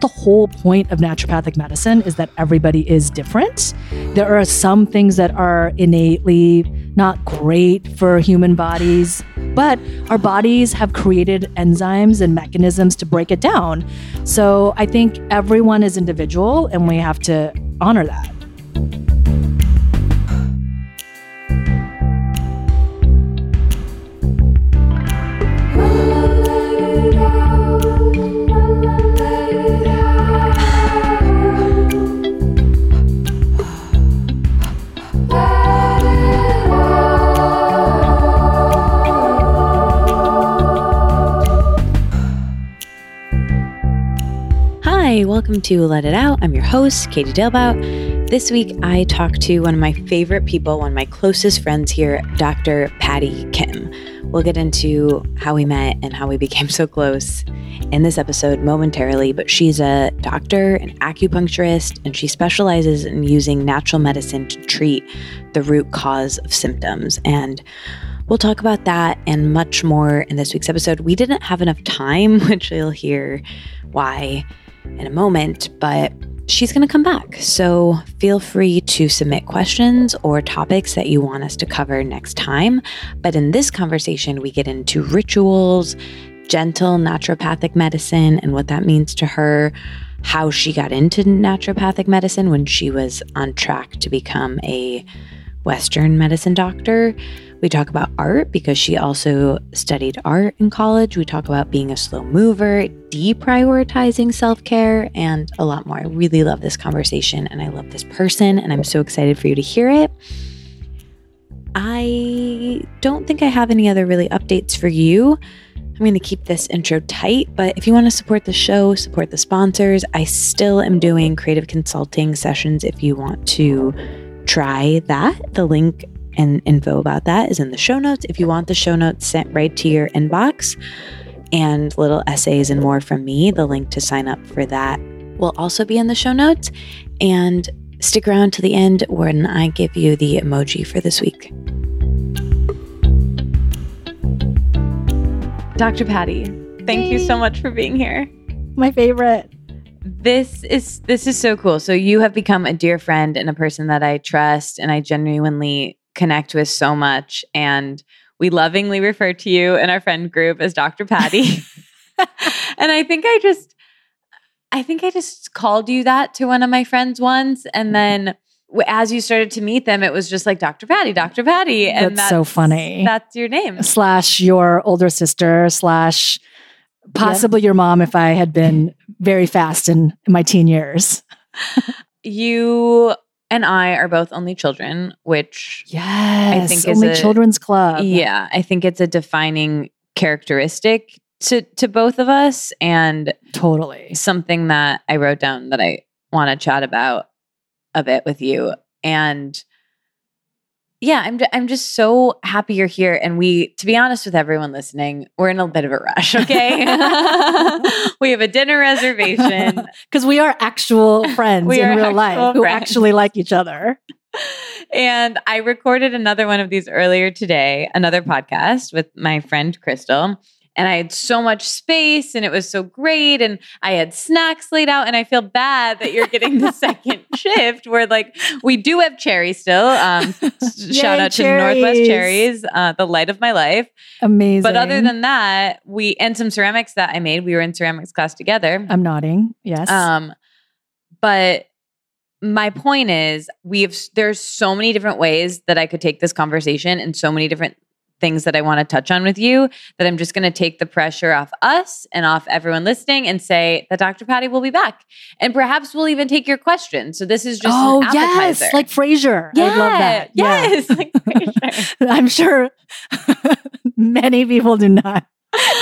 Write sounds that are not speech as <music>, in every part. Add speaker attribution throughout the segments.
Speaker 1: the whole point of naturopathic medicine is that everybody is different. There are some things that are innately not great for human bodies, but our bodies have created enzymes and mechanisms to break it down. So I think everyone is individual and we have to honor that.
Speaker 2: Welcome to Let It Out. I'm your host, Katie Dalebout. This week, I talked to one of my favorite people, one of my closest friends here, Dr. Patty Kim. We'll get into how we met and how we became so close in this episode momentarily, but she's a doctor, an acupuncturist, and she specializes in using natural medicine to treat the root cause of symptoms. And We'll talk about that and much more in this week's episode. We didn't have enough time, <laughs> which you'll hear why in a moment, but she's going to come back. So feel free to submit questions or topics that you want us to cover next time. But in this conversation, we get into rituals, gentle naturopathic medicine, and what that means to her, how she got into naturopathic medicine when she was on track to become a Western medicine doctor. We talk about art because she also studied art in college. We talk about being a slow mover, deprioritizing self care, and a lot more. I really love this conversation and I love this person, and I'm so excited for you to hear it. I don't think I have any other really updates for you. I'm going to keep this intro tight, but if you want to support the show, support the sponsors, I still am doing creative consulting sessions if you want to try that. The link and info about that is in the show notes. If you want the show notes sent right to your inbox and little essays and more from me, the link to sign up for that will also be in the show notes. And stick around to the end when I give you the emoji for this week. Dr. Patty, thank you so much for being here.
Speaker 1: My favorite.
Speaker 2: This is this is so cool. So you have become a dear friend and a person that I trust and I genuinely connect with so much. And we lovingly refer to you in our friend group as Dr. Patty. <laughs> <laughs> and I think I just, I think I just called you that to one of my friends once. And mm-hmm. then as you started to meet them, it was just like Dr. Patty, Dr. Patty.
Speaker 1: And that's, that's so funny.
Speaker 2: That's your name.
Speaker 1: Slash your older sister, slash possibly your mom if I had been very fast in, in my teen years. <laughs>
Speaker 2: you and I are both only children, which
Speaker 1: yes, I think is only a, children's club.
Speaker 2: Yeah, I think it's a defining characteristic to to both of us, and
Speaker 1: totally
Speaker 2: something that I wrote down that I want to chat about a bit with you. And yeah, I'm I'm just so happy you're here. And we, to be honest with everyone listening, we're in a bit of a rush. Okay, <laughs> we have a dinner reservation <laughs>
Speaker 1: because we are actual friends we in real life friends. who actually like each other.
Speaker 2: And I recorded another one of these earlier today, another podcast with my friend Crystal and I had so much space and it was so great. And I had snacks laid out. And I feel bad that you're getting the second <laughs> shift where, like, we do have cherry still. Um, shout out cherries. to Northwest Cherries, uh, the light of my life.
Speaker 1: Amazing.
Speaker 2: But other than that, we, and some ceramics that I made, we were in ceramics class together.
Speaker 1: I'm nodding. Yes. Um,
Speaker 2: but my point is we have there's so many different ways that I could take this conversation and so many different things that I want to touch on with you that I'm just going to take the pressure off us and off everyone listening and say that Dr. Patty will be back. And perhaps we'll even take your questions. So this is just oh,
Speaker 1: yes, like Frasier.
Speaker 2: Yeah,
Speaker 1: I love that.
Speaker 2: Yes, <laughs> yeah. like
Speaker 1: I'm sure <laughs> many people do not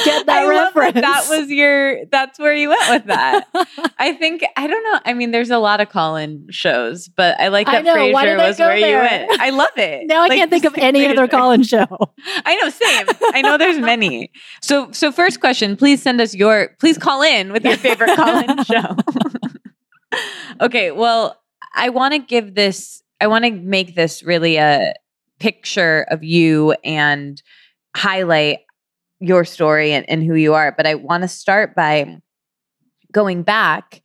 Speaker 1: get that I reference.
Speaker 2: That, that was your that's where you went with that. <laughs> I think I don't know. I mean, there's a lot of call-in shows, but I like that I Frasier was where there? you went. I love it. <laughs>
Speaker 1: now like, I can't think of any Frasier. other call-in <laughs> show.
Speaker 2: I know, same. I know there's many. So so first question, please send us your please call in with your favorite call-in show. okay, well, I want to give this I want to make this really a picture of you and highlight your story and, and who you are. But I want to start by going back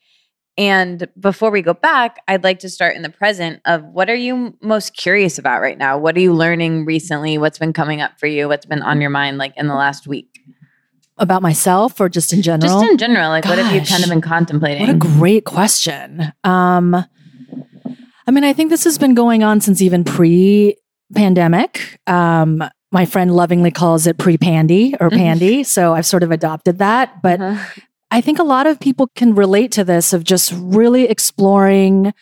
Speaker 2: And before we go back, I'd like to start in the present of what are you most curious about right now? What are you learning recently? What's been coming up for you? What's been on your mind like in the last week?
Speaker 1: About myself or just in general?
Speaker 2: Just in general, like what have you kind of been contemplating?
Speaker 1: What a great question. Um I mean, I think this has been going on since even pre-pandemic. Um my friend lovingly calls it pre-pandy or pandy, so I've sort of adopted that, but
Speaker 2: Uh-huh.
Speaker 1: I think a lot of people can relate to this of just really exploring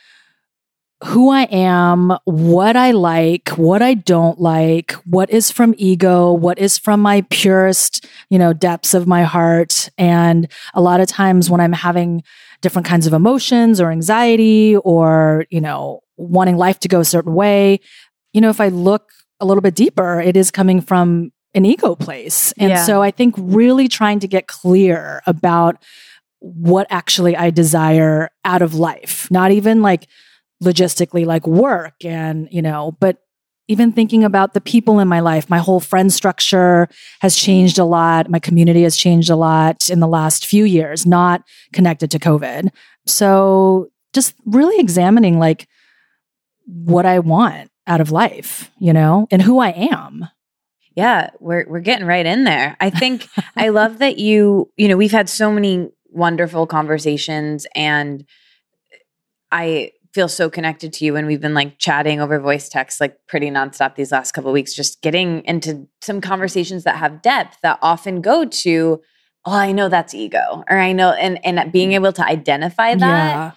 Speaker 1: who I am, what I like, what I don't like, what is from ego, what is from my purest, you know, depths of my heart. And a lot of times when I'm having different kinds of emotions or anxiety or, you know, wanting life to go a certain way, you know, if I look a little bit deeper, it is coming from an ego place. And
Speaker 2: Yeah.
Speaker 1: so I think really trying to get clear about what actually I desire out of life, not even like logistically like work and, you know, but even thinking about the people in my life, my whole friend structure has changed a lot. My community has changed a lot in the last few years, not connected to COVID. So just really examining like what I want out of life, you know, and who I am.
Speaker 2: Yeah, we're we're getting right in there. I think I love that you, you know, we've had so many wonderful conversations and I feel so connected to you and we've been like chatting over voice text like pretty nonstop these last couple of weeks just getting into some conversations that have depth that often go to oh I know that's ego or I know and and being able to identify that
Speaker 1: Yeah.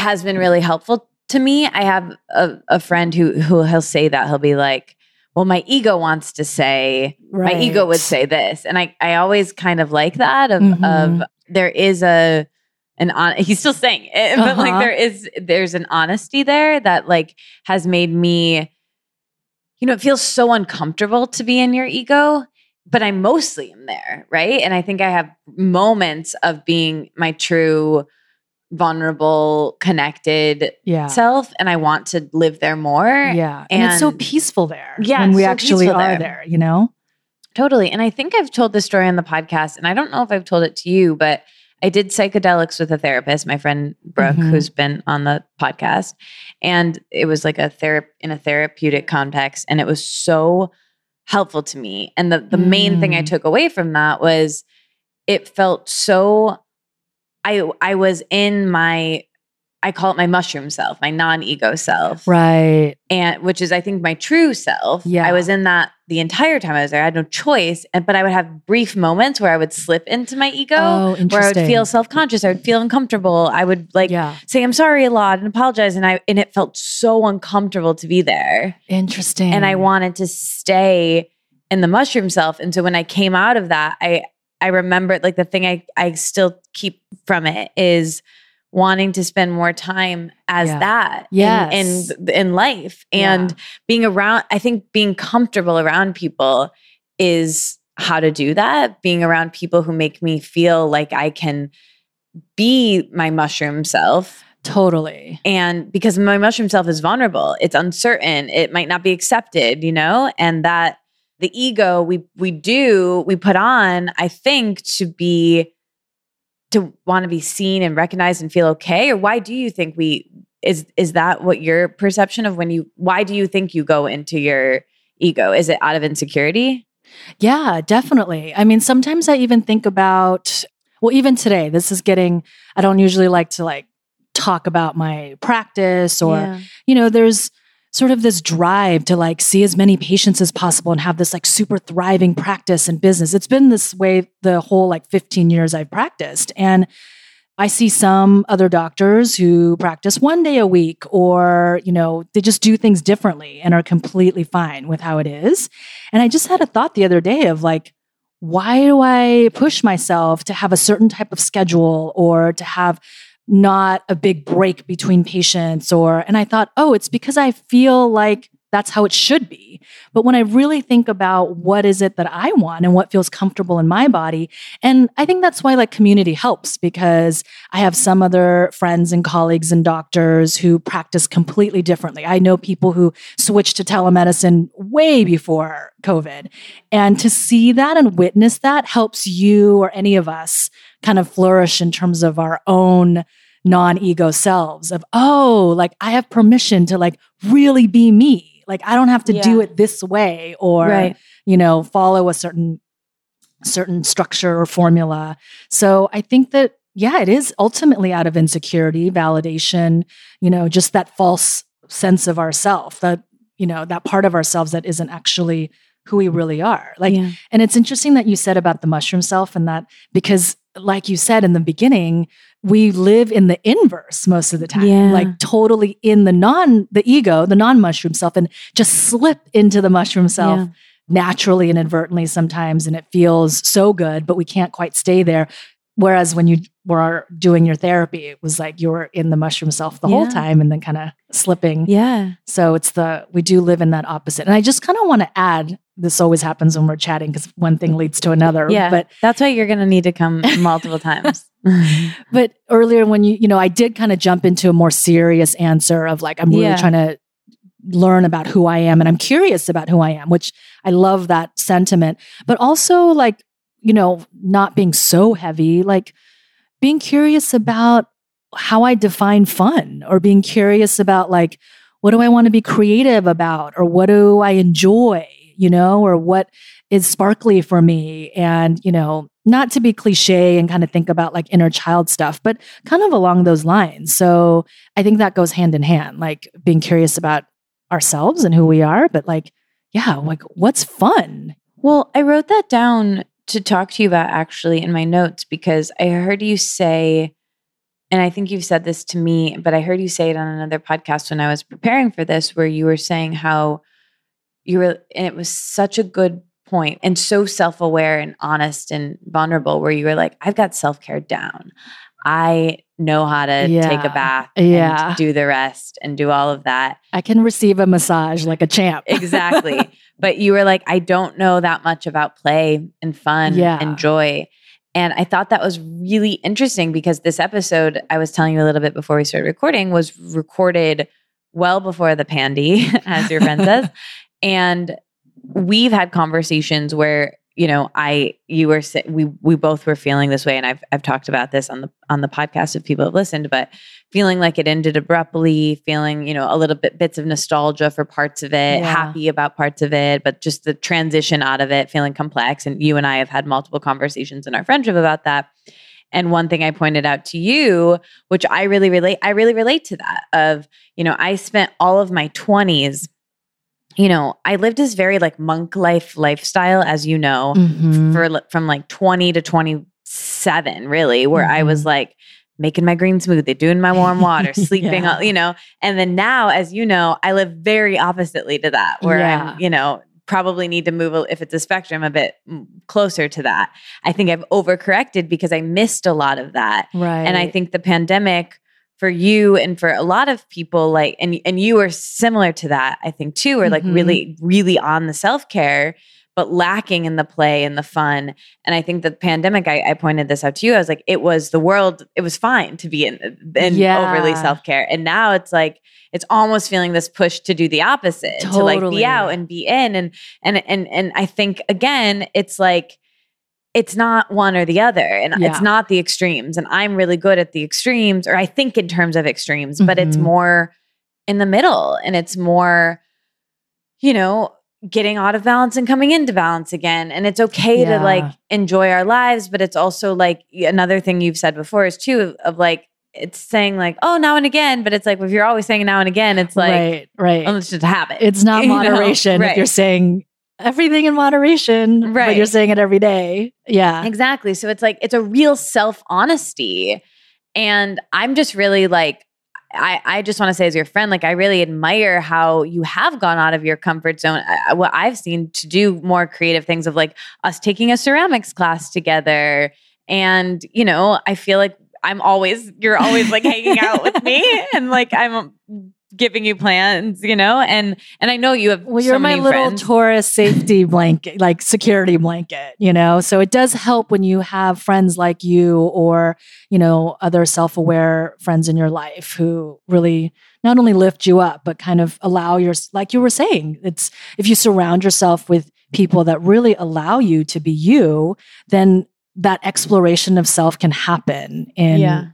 Speaker 2: has been really helpful to me. I have a, a friend who who he'll say that he'll be like, "Well, my ego wants to say, my ego would say this," and I I always kind of like that of
Speaker 1: Mhm.
Speaker 2: of there is a an on he's still saying it, <laughs> but like
Speaker 1: Uh-huh.
Speaker 2: there is there's an honesty there that like has made me, you know, it feels so uncomfortable to be in your ego. But I mostly am there, right? And I think I have moments of being my true vulnerable, connected
Speaker 1: Yeah.
Speaker 2: self, and I want to live there more.
Speaker 1: yeah. And, it's so peaceful there.
Speaker 2: Yeah,
Speaker 1: When we
Speaker 2: so
Speaker 1: actually are
Speaker 2: there.
Speaker 1: there, you know?
Speaker 2: Totally. And I think I've told this story on the podcast, and I don't know if I've told it to you, but I did psychedelics with a therapist, my friend Brooke,
Speaker 1: Mhm.
Speaker 2: who's been on the podcast. And it was like a therap in a therapeutic context. And it was so helpful to me. And the, the main thing I
Speaker 1: Mm.
Speaker 2: took away from that was it felt so I I was in my I call it my mushroom self, my non-ego self.
Speaker 1: Right.
Speaker 2: and which is I think my true self.
Speaker 1: Yeah.
Speaker 2: I was in that the entire time I was there. I had no choice, and but I would have brief moments where I would slip into my ego,
Speaker 1: oh, interesting.
Speaker 2: where I would feel self conscious. I would feel uncomfortable. I would like
Speaker 1: yeah.
Speaker 2: say I'm sorry a lot and apologize, and I and it felt so uncomfortable to be there,
Speaker 1: Interesting.
Speaker 2: and I wanted to stay in the mushroom self. And so when I came out of that, I I remembered like the thing I I still keep from it is wanting to spend more time as
Speaker 1: Yeah.
Speaker 2: that in- in, in life and
Speaker 1: Yeah.
Speaker 2: being around i think being comfortable around people is how to do that being around people who make me feel like i can be my mushroom self
Speaker 1: Totally.
Speaker 2: and because my mushroom self is vulnerable it's uncertain it might not be accepted you know and that the ego we we do we put on i think to be to want to be seen and recognized and feel okay or why do you think we is is that what your perception of when you why do you think you go into your ego is it out of insecurity
Speaker 1: Yeah, definitely. I mean, sometimes I even think about, well, even today, this is getting, I don't usually like to like talk about my practice or,
Speaker 2: Yeah.
Speaker 1: you know, there's sort of this drive to like see as many patients as possible and have this like super thriving practice and business. It's been this way the whole like 15 years I've practiced. And I see some other doctors who practice one day a week or, you know, they just do things differently and are completely fine with how it is. And I just had a thought the other day of like, why do I push myself to have a certain type of schedule or to have not a big break between patients or and I thought, "Oh, it's because I feel like that's how it should be." But when I really think about what is it that I want and what feels comfortable in my body, and I think that's why like community helps because I have some other friends and colleagues and doctors who practice completely differently. I know people who switched to telemedicine way before COVID. And to see that and witness that helps you or any of us kind of flourish in terms of our own non-ego selves of oh like i have permission to like really be me like i don't have to do it this way or
Speaker 2: Right.
Speaker 1: you know follow a certain certain structure or formula so i think that yeah it is ultimately out of insecurity validation you know just that false sense of ourself that you know that part of ourselves that isn't actually who we really are like
Speaker 2: yeah.
Speaker 1: and it's interesting that you said about the mushroom self and that because, like you said in the beginning, we live in the inverse most of the time,
Speaker 2: Yeah.
Speaker 1: like totally in the non, the ego, the non mushroom self, and just slip into the mushroom self
Speaker 2: Yeah.
Speaker 1: naturally and inadvertently sometimes. And it feels so good, but we can't quite stay there. Whereas when you were doing your therapy, it was like you were in the mushroom self the whole time and then kind of slipping.
Speaker 2: Yeah.
Speaker 1: So it's the, we do live in that opposite. And I just kind of want to add, this always happens when we're chatting because one thing leads to another.
Speaker 2: Yeah.
Speaker 1: But,
Speaker 2: that's why you're going to need to come <laughs> multiple times. <laughs>
Speaker 1: but earlier when you, you know, I did kind of jump into a more serious answer of like, I'm really
Speaker 2: Yeah.
Speaker 1: trying to learn about who I am and I'm curious about who I am, which I love that sentiment. But also like, you know, not being so heavy, like being curious about how I define fun or being curious about like, what do I want to be creative about or what do I enjoy, you know, or what is sparkly for me and, you know, not to be cliche and kind of think about like inner child stuff, but kind of along those lines. So I think that goes hand in hand, like being curious about ourselves and who we are, but like, yeah, like what's fun?
Speaker 2: Well, I wrote that down to talk to you about actually in my notes because I heard you say, and I think you've said this to me, but I heard you say it on another podcast when I was preparing for this, where you were saying how you were, and it was such a good point and so self aware and honest and vulnerable, where you were like, I've got self care down. I know how to take a bath
Speaker 1: Yeah.
Speaker 2: and do the rest and do all of that.
Speaker 1: I can receive a massage like a champ.
Speaker 2: exactly. <laughs> But you were like, I don't know that much about play and fun
Speaker 1: Yeah.
Speaker 2: and joy. And I thought that was really interesting because this episode, I was telling you a little bit before we started recording, was recorded well before the pandy, <laughs> as your friend says. <laughs> And we've had conversations where you know i you were we we both were feeling this way and i've i've talked about this on the on the podcast if people have listened but feeling like it ended abruptly feeling you know a little bit bits of nostalgia for parts of it
Speaker 1: Yeah.
Speaker 2: happy about parts of it but just the transition out of it feeling complex and you and i have had multiple conversations in our friendship about that and one thing I pointed out to you, which I really relate, I really relate to that of, you know, I spent all of my 20s, you know, I lived this very like monk life lifestyle, as you know,
Speaker 1: Mhm.
Speaker 2: for from like 20 to 27, really, where I was
Speaker 1: Mhm.
Speaker 2: like making my green smoothie, doing my warm water, <laughs> sleeping,
Speaker 1: Yeah.
Speaker 2: all you know. And then now, as you know, I live very oppositely to that, where
Speaker 1: Yeah.
Speaker 2: I'm, you know, probably need to move if it's a spectrum a bit closer to that. I think I've overcorrected because I missed a lot of that.
Speaker 1: right.
Speaker 2: And I think the pandemic for you and for a lot of people like and and you were similar to that I think too or like
Speaker 1: Mhm.
Speaker 2: really really on the self-care but lacking in the play and the fun and I think the pandemic I, I pointed this out to you I was like it was the world it was fine to be in, in
Speaker 1: Yeah.
Speaker 2: overly self-care and now it's like it's almost feeling this push to do the opposite to like be out and be in and and and and I think again it's like it's not one or the other and
Speaker 1: Yeah.
Speaker 2: it's not the extremes and i'm really good at the extremes or i think in terms of extremes but it's
Speaker 1: Mhm.
Speaker 2: more in the middle and it's more you know getting out of balance and coming into balance again and it's okay to like enjoy our lives but it's also like another thing you've said before is too of, of like it's saying like oh now and again but it's like if you're always saying now and again it's like
Speaker 1: right, right.
Speaker 2: oh, it's just a habit
Speaker 1: it's not <laughs>
Speaker 2: you know?
Speaker 1: moderation if you're saying everything in moderation, but
Speaker 2: Right.
Speaker 1: you're saying it every day. Yeah.
Speaker 2: Exactly. So it's like it's a real self honesty. And I'm just really like, I, I just want to say as your friend, like I really admire how you have gone out of your comfort zone. I, what I've seen to do more creative things of like us taking a ceramics class together. And, you know, I feel like I'm always, you're always like hanging out with me <laughs> and like I'm giving you plans, you know, and, and I know you have,
Speaker 1: Well, you're
Speaker 2: so
Speaker 1: my little
Speaker 2: friends.
Speaker 1: Taurus safety <laughs> blanket, like security blanket, you know? So it does help when you have friends like you or, you know, other self aware friends in your life who really not only lift you up, but kind of allow your, like you were saying, it's if you surround yourself with people that really allow you to be you, then that exploration of self can happen in
Speaker 2: Yeah.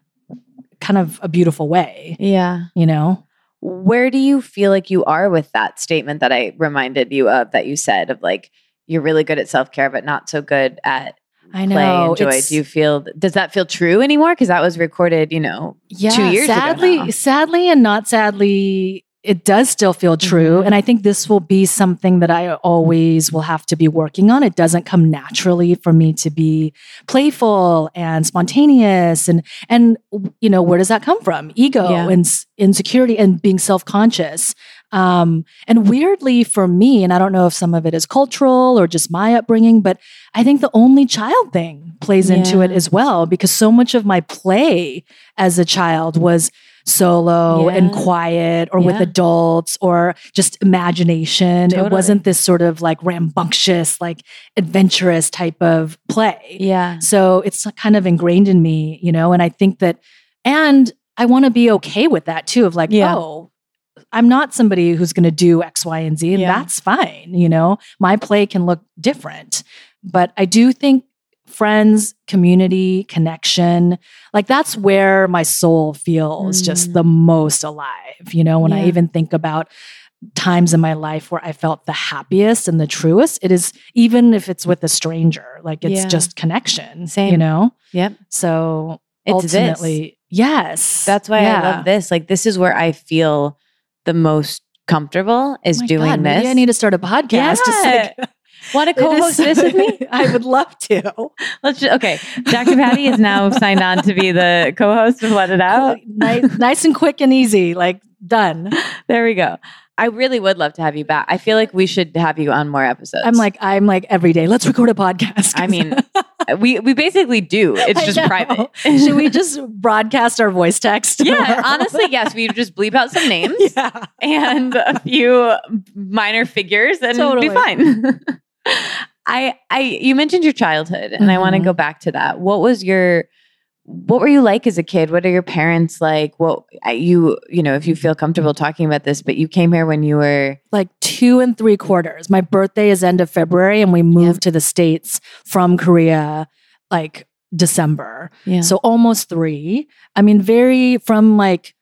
Speaker 1: kind of a beautiful way,
Speaker 2: Yeah.
Speaker 1: you know?
Speaker 2: Where do you feel like you are with that statement that I reminded you of that you said of like you're really good at self care, but not so good at
Speaker 1: I
Speaker 2: play
Speaker 1: know.
Speaker 2: and joy? Do you feel does that feel true anymore? Because that was recorded, you know,
Speaker 1: yeah,
Speaker 2: years ago
Speaker 1: sadly, sadly and not sadly, it does still feel true.
Speaker 2: Mhm.
Speaker 1: And I think this will be something that I always will have to be working on. It doesn't come naturally for me to be playful and spontaneous and and you know, where does that come from? Ego
Speaker 2: Yeah.
Speaker 1: and insecurity and being self-conscious. Um, and weirdly for me, and I don't know if some of it is cultural or just my upbringing, but I think the only child thing plays into it as well because so much of my play as a child was solo and quiet or with adults or just imagination.
Speaker 2: Totally.
Speaker 1: It wasn't this sort of like rambunctious, like adventurous type of play.
Speaker 2: yeah.
Speaker 1: So it's kind of ingrained in me, you know, and I think that, and I want to be okay with that too of like,
Speaker 2: Yeah.
Speaker 1: oh, I'm not somebody who's going to do X, Y, and Z, and
Speaker 2: Yeah.
Speaker 1: that's fine. You know, my play can look different. But I do think friends, community, connection, like that's where my soul feels
Speaker 2: Mm.
Speaker 1: just the most alive. You know, when I even think about times in my life where I felt the happiest and the truest, it is even if it's with a stranger, like it's
Speaker 2: Yeah.
Speaker 1: just connection, you know?
Speaker 2: Yep.
Speaker 1: So
Speaker 2: It's this.
Speaker 1: ultimately, yes.
Speaker 2: That's why I love this. Like this is where I feel the most comfortable is
Speaker 1: Oh
Speaker 2: doing
Speaker 1: God,
Speaker 2: this.
Speaker 1: Maybe I need to start a podcast. Just like,
Speaker 2: Want to co-host this with me? <laughs>
Speaker 1: I would love to.
Speaker 2: Let's just, okay. Dr. Patty is now signed on to be the co-host of Let It Out.
Speaker 1: nice, nice and quick and easy. Like done.
Speaker 2: There we go. I really would love to have you back. I feel like we should have you on more episodes.
Speaker 1: I'm like, I'm like every day. Let's record a podcast.
Speaker 2: I mean, <laughs> we we basically do. It's
Speaker 1: I
Speaker 2: just
Speaker 1: know.
Speaker 2: private.
Speaker 1: Should we <laughs> just broadcast our voice text?
Speaker 2: Yeah, honestly, yes. We just bleep out some names
Speaker 1: yeah.
Speaker 2: and a few minor figures and
Speaker 1: Totally.
Speaker 2: be fine. I I you mentioned your childhood and I want to
Speaker 1: mm-hmm.
Speaker 2: go back to that. What was your what were you like as a kid? What are your parents like? What I- you you know, if you feel comfortable talking about this, but you came here when you were
Speaker 1: Like two and three quarters. My birthday is end of February, and we moved to the states from Korea like December.
Speaker 2: yeah.
Speaker 1: So almost three. I mean, very from like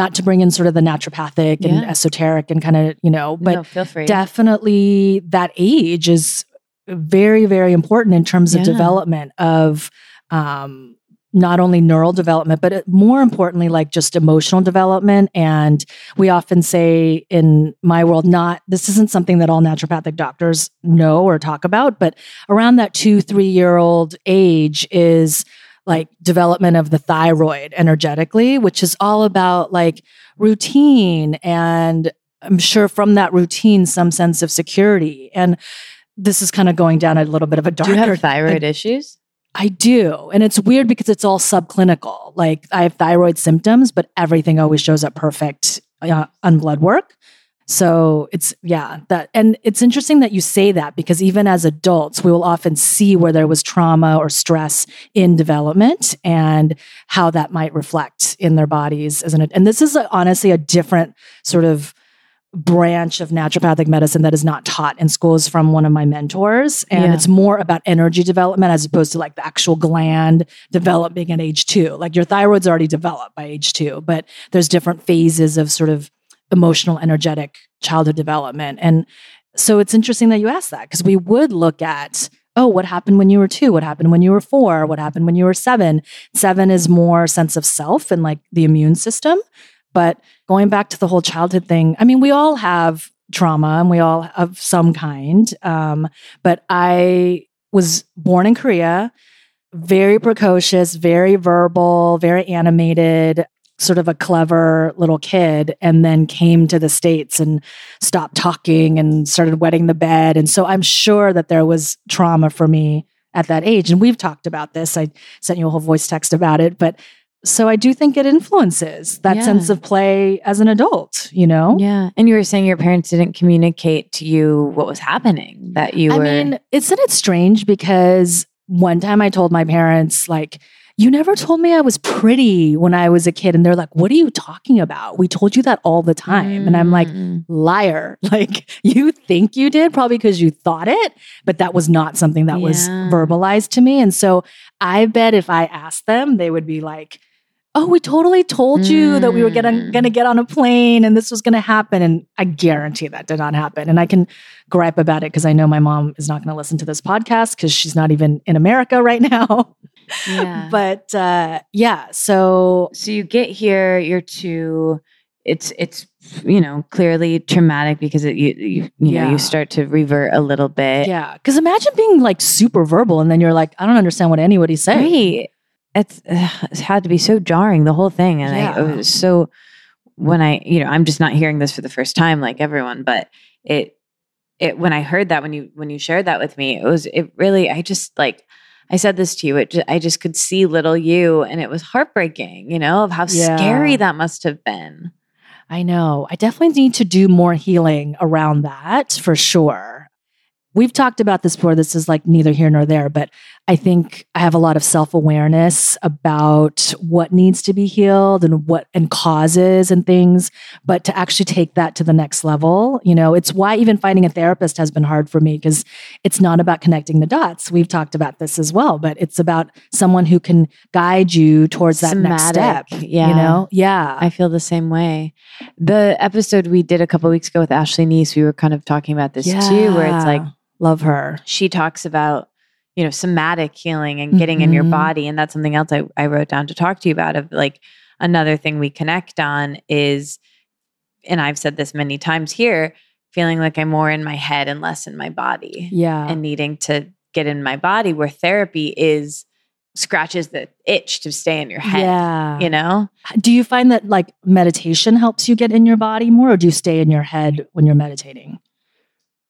Speaker 1: not to bring in sort of the naturopathic and
Speaker 2: Yeah.
Speaker 1: esoteric and kind of, you know, but
Speaker 2: no,
Speaker 1: definitely that age is very very important in terms of
Speaker 2: Yeah.
Speaker 1: development of um not only neural development but more importantly like just emotional development and we often say in my world not this isn't something that all naturopathic doctors know or talk about but around that 2 3 year old age is like development of the thyroid energetically which is all about like routine and I'm sure from that routine, some sense of security. And this is kind of going down a little bit of a
Speaker 2: dark.
Speaker 1: do
Speaker 2: you have thyroid issues?
Speaker 1: I do. And it's weird because it's all subclinical. Like I have thyroid symptoms, but everything always shows up perfect uh, on blood work. So it's, yeah, that, and it's interesting that you say that because even as adults, we will often see where there was trauma or stress in development and how that might reflect in their bodies as an, and this is a, honestly a different sort of branch of naturopathic medicine that is not taught in schools from one of my mentors and
Speaker 2: Yeah.
Speaker 1: it's more about energy development as opposed to like the actual gland developing at age 2 like your thyroid's already developed by age 2 but there's different phases of sort of emotional energetic childhood development. And so it's interesting that you asked that because we would look at oh what happened when you were 2 what happened when you were 4 what happened when you were 7 7 is more sense of self and like the immune system. But going back to the whole childhood thing, I mean, we all have trauma and we all of some kind. Um, but I was born in Korea, very precocious, very verbal, very animated, sort of a clever little kid, and then came to the States and stopped talking and started wetting the bed. And so I'm sure that there was trauma for me at that age. And we've talked about this. I sent you a whole voice text about it, but so I do think it influences that
Speaker 2: Yeah.
Speaker 1: sense of play as an adult, you know?
Speaker 2: Yeah. And you were saying your parents didn't communicate to you what was happening, that you
Speaker 1: I
Speaker 2: were
Speaker 1: mean, isn't it strange because one time I told my parents, like, you never told me I was pretty when I was a kid. And they're like, what are you talking about? We told you that all the time. And I'm like,
Speaker 2: Mm.
Speaker 1: liar. <laughs> Like, you think you did, probably because you thought it, but that was not something that was verbalized to me. And so I bet if I asked them, they would be like, oh, we totally told you that we were getting,
Speaker 2: Mm.
Speaker 1: going to get on a plane and this was going to happen. And I guarantee that did not happen. And I can gripe about it because I know my mom is not going to listen to this podcast because she's not even in America <laughs> right now.
Speaker 2: Yeah.
Speaker 1: But uh, yeah, so
Speaker 2: so you get here, you're too it's it's you know clearly traumatic because it, you you, you know you start to revert a little bit.
Speaker 1: yeah, because imagine being like super verbal and then you're like, I don't understand what anybody's saying.
Speaker 2: Right. It's, ugh, it's had to be so jarring the whole thing, and I it was so when I you know I'm just not hearing this for the first time like everyone, but it it when I heard that when you when you shared that with me, it was it really I just like I said this to you. It I just could see little you, and it was heartbreaking. You know of how
Speaker 1: Yeah.
Speaker 2: scary that must have been.
Speaker 1: I know. I definitely need to do more healing around that for sure. We've talked about this before. This is like neither here nor there, but I think I have a lot of self awareness about what needs to be healed and what and causes and things. But to actually take that to the next level, you know, it's why even finding a therapist has been hard for me because it's not about connecting the dots. We've talked about this as well, but it's about someone who can guide you towards that next step.
Speaker 2: Yeah.
Speaker 1: You know? Yeah.
Speaker 2: I feel the same way. The episode we did a couple weeks ago with Ashley Neese, we were kind of talking about this too, where it's like
Speaker 1: Yeah. Love her.
Speaker 2: she talks about you know somatic healing and getting in your
Speaker 1: Mhm.
Speaker 2: body and that's something else I, I wrote down to talk to you about of like another thing we connect on is and i've said this many times here feeling like i'm more in my head and less in my body
Speaker 1: Yeah.
Speaker 2: and needing to get in my body where therapy is scratches the itch to stay in your head
Speaker 1: yeah.
Speaker 2: you know
Speaker 1: Do you find that like meditation helps you get in your body more or do you stay in your head when you're meditating?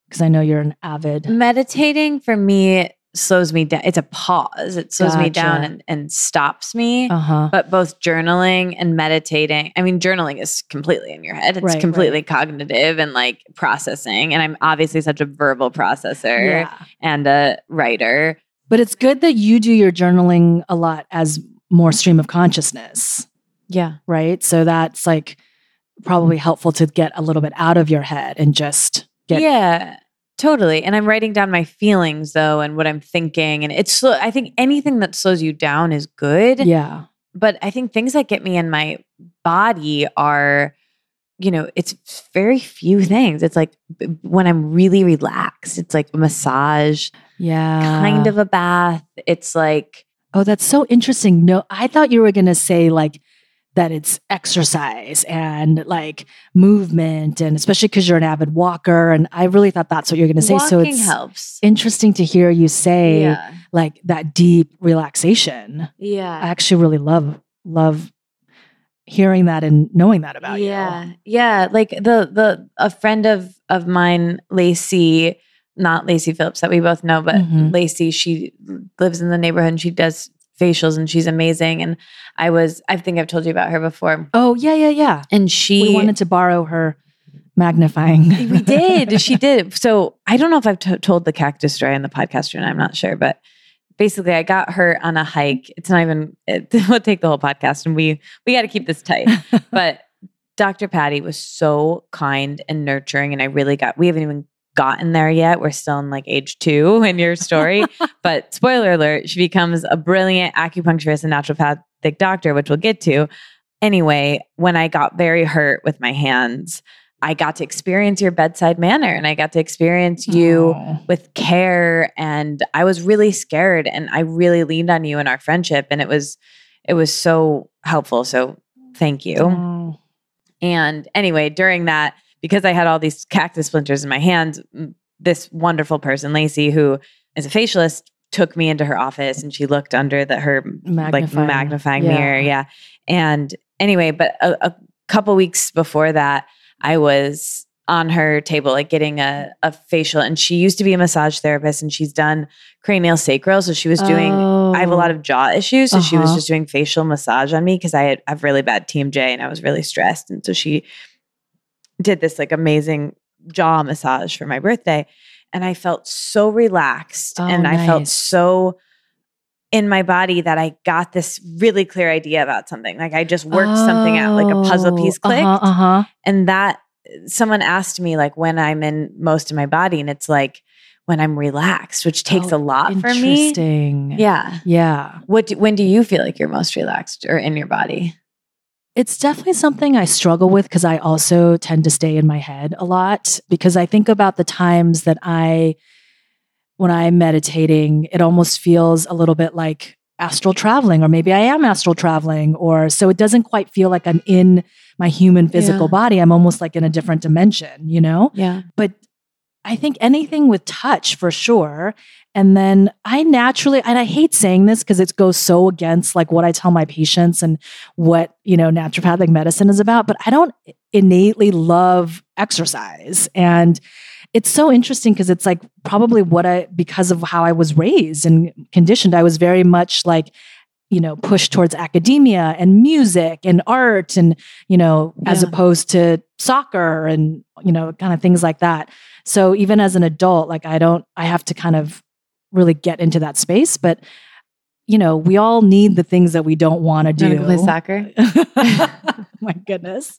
Speaker 1: Because I know you're an avid.
Speaker 2: meditating for me slows me down it's a pause it slows me down and, and stops me
Speaker 1: Uh huh.
Speaker 2: but both journaling and meditating i mean journaling is completely in your head it's
Speaker 1: Right,
Speaker 2: completely cognitive and like processing and i'm obviously such a verbal processor
Speaker 1: Yeah.
Speaker 2: and a writer
Speaker 1: But it's good that you do your journaling a lot as more stream of consciousness,
Speaker 2: yeah
Speaker 1: right? So that's like probably helpful to get a little bit out of your head and just get.
Speaker 2: yeah totally and i'm writing down my feelings though and what i'm thinking and it's slow i think anything that slows you down is good
Speaker 1: Yeah.
Speaker 2: but I think things that get me in my body are, you know, it's very few things. It's like when I'm really relaxed, it's like a massage,
Speaker 1: Yeah.
Speaker 2: kind of a bath. It's like,
Speaker 1: Oh, that's so interesting. No, I thought you were going to say like that it's exercise and like movement, and especially because you're an avid walker. And I really thought that's what you're going to say.
Speaker 2: walking
Speaker 1: so it's
Speaker 2: helps.
Speaker 1: interesting to hear you say
Speaker 2: Yeah.
Speaker 1: like that deep relaxation.
Speaker 2: Yeah i
Speaker 1: actually really love, love hearing that and knowing that about
Speaker 2: yeah.
Speaker 1: you.
Speaker 2: Yeah. yeah Like the, the, a friend of, of mine, Lacey, not Lacey Phillips that we both know, but
Speaker 1: Mhm.
Speaker 2: Lacey, she lives in the neighborhood and she does facials and she's amazing. And I was, I think I've told you about her before.
Speaker 1: Oh, yeah, yeah, yeah.
Speaker 2: And she
Speaker 1: we wanted to borrow her magnifying.
Speaker 2: we <laughs> did. She did. So I don't know if I've t- told the cactus story on the podcast or not. I'm not sure, but basically, I got her on a hike. It's not even. It, <laughs> we'll take the whole podcast, and we we got to keep this tight. <laughs> but Dr. Patty was so kind and nurturing, and I really got. We haven't even gotten there yet. We're still in like age two in your story. <laughs> but spoiler alert: she becomes a brilliant acupuncturist and naturopathic doctor, which we'll get to. Anyway, when I got very hurt with my hands, I got to experience your bedside manner and I got to experience you
Speaker 1: Oh.
Speaker 2: with care and I was really scared and I really leaned on you in our friendship and it was it was so helpful. So thank you.
Speaker 1: Oh.
Speaker 2: And anyway, during that because I had all these cactus splinters in my hands, this wonderful person Lacey who is a facialist took me into her office and she looked under the her like
Speaker 1: Magnifying.
Speaker 2: magnifying
Speaker 1: Yeah.
Speaker 2: mirror. Yeah. And anyway, but a, a couple weeks before that, I was on her table, like getting a, a facial. And she used to be a massage therapist and she's done cranial sacral. So she was doing, I have a lot of jaw issues. So she was
Speaker 1: Uh-huh.
Speaker 2: just doing facial massage on me because I had, have really bad TMJ and I was really stressed. And so she did this like amazing jaw massage for my birthday. And I felt so relaxed
Speaker 1: Oh,
Speaker 2: and I felt so in my body that I got this really clear idea about something. Like I just worked something out, like a puzzle piece clicked.
Speaker 1: Uh huh. Uh-huh.
Speaker 2: And that someone asked me like when I'm in most of my body, and it's like when I'm relaxed, which takes
Speaker 1: Oh,
Speaker 2: a lot for me.
Speaker 1: Interesting.
Speaker 2: Yeah.
Speaker 1: Yeah.
Speaker 2: What do, when do you feel like you're most relaxed or in your body?
Speaker 1: It's definitely something I struggle with because I also tend to stay in my head a lot because I think about the times that I, when I'm meditating, it almost feels a little bit like astral traveling, or maybe I am astral traveling, or so it doesn't quite feel like I'm in my human physical
Speaker 2: Yeah.
Speaker 1: body. I'm almost like in a different dimension, you know?
Speaker 2: Yeah.
Speaker 1: but I think anything with touch for sure. And then I naturally, and I hate saying this because it goes so against like what I tell my patients and what, you know, naturopathic medicine is about, but I don't innately love exercise. And it's so interesting because it's like probably what I, because of how I was raised and conditioned, I was very much like, you know, pushed towards academia and music and art and, you know, as opposed to soccer and, you know, kind of things like that. So even as an adult, like I don't, I have to kind of really get into that space. But, you know, we all need the things that we don't want to
Speaker 2: Do you
Speaker 1: do.
Speaker 2: want to play soccer? <laughs>
Speaker 1: My goodness.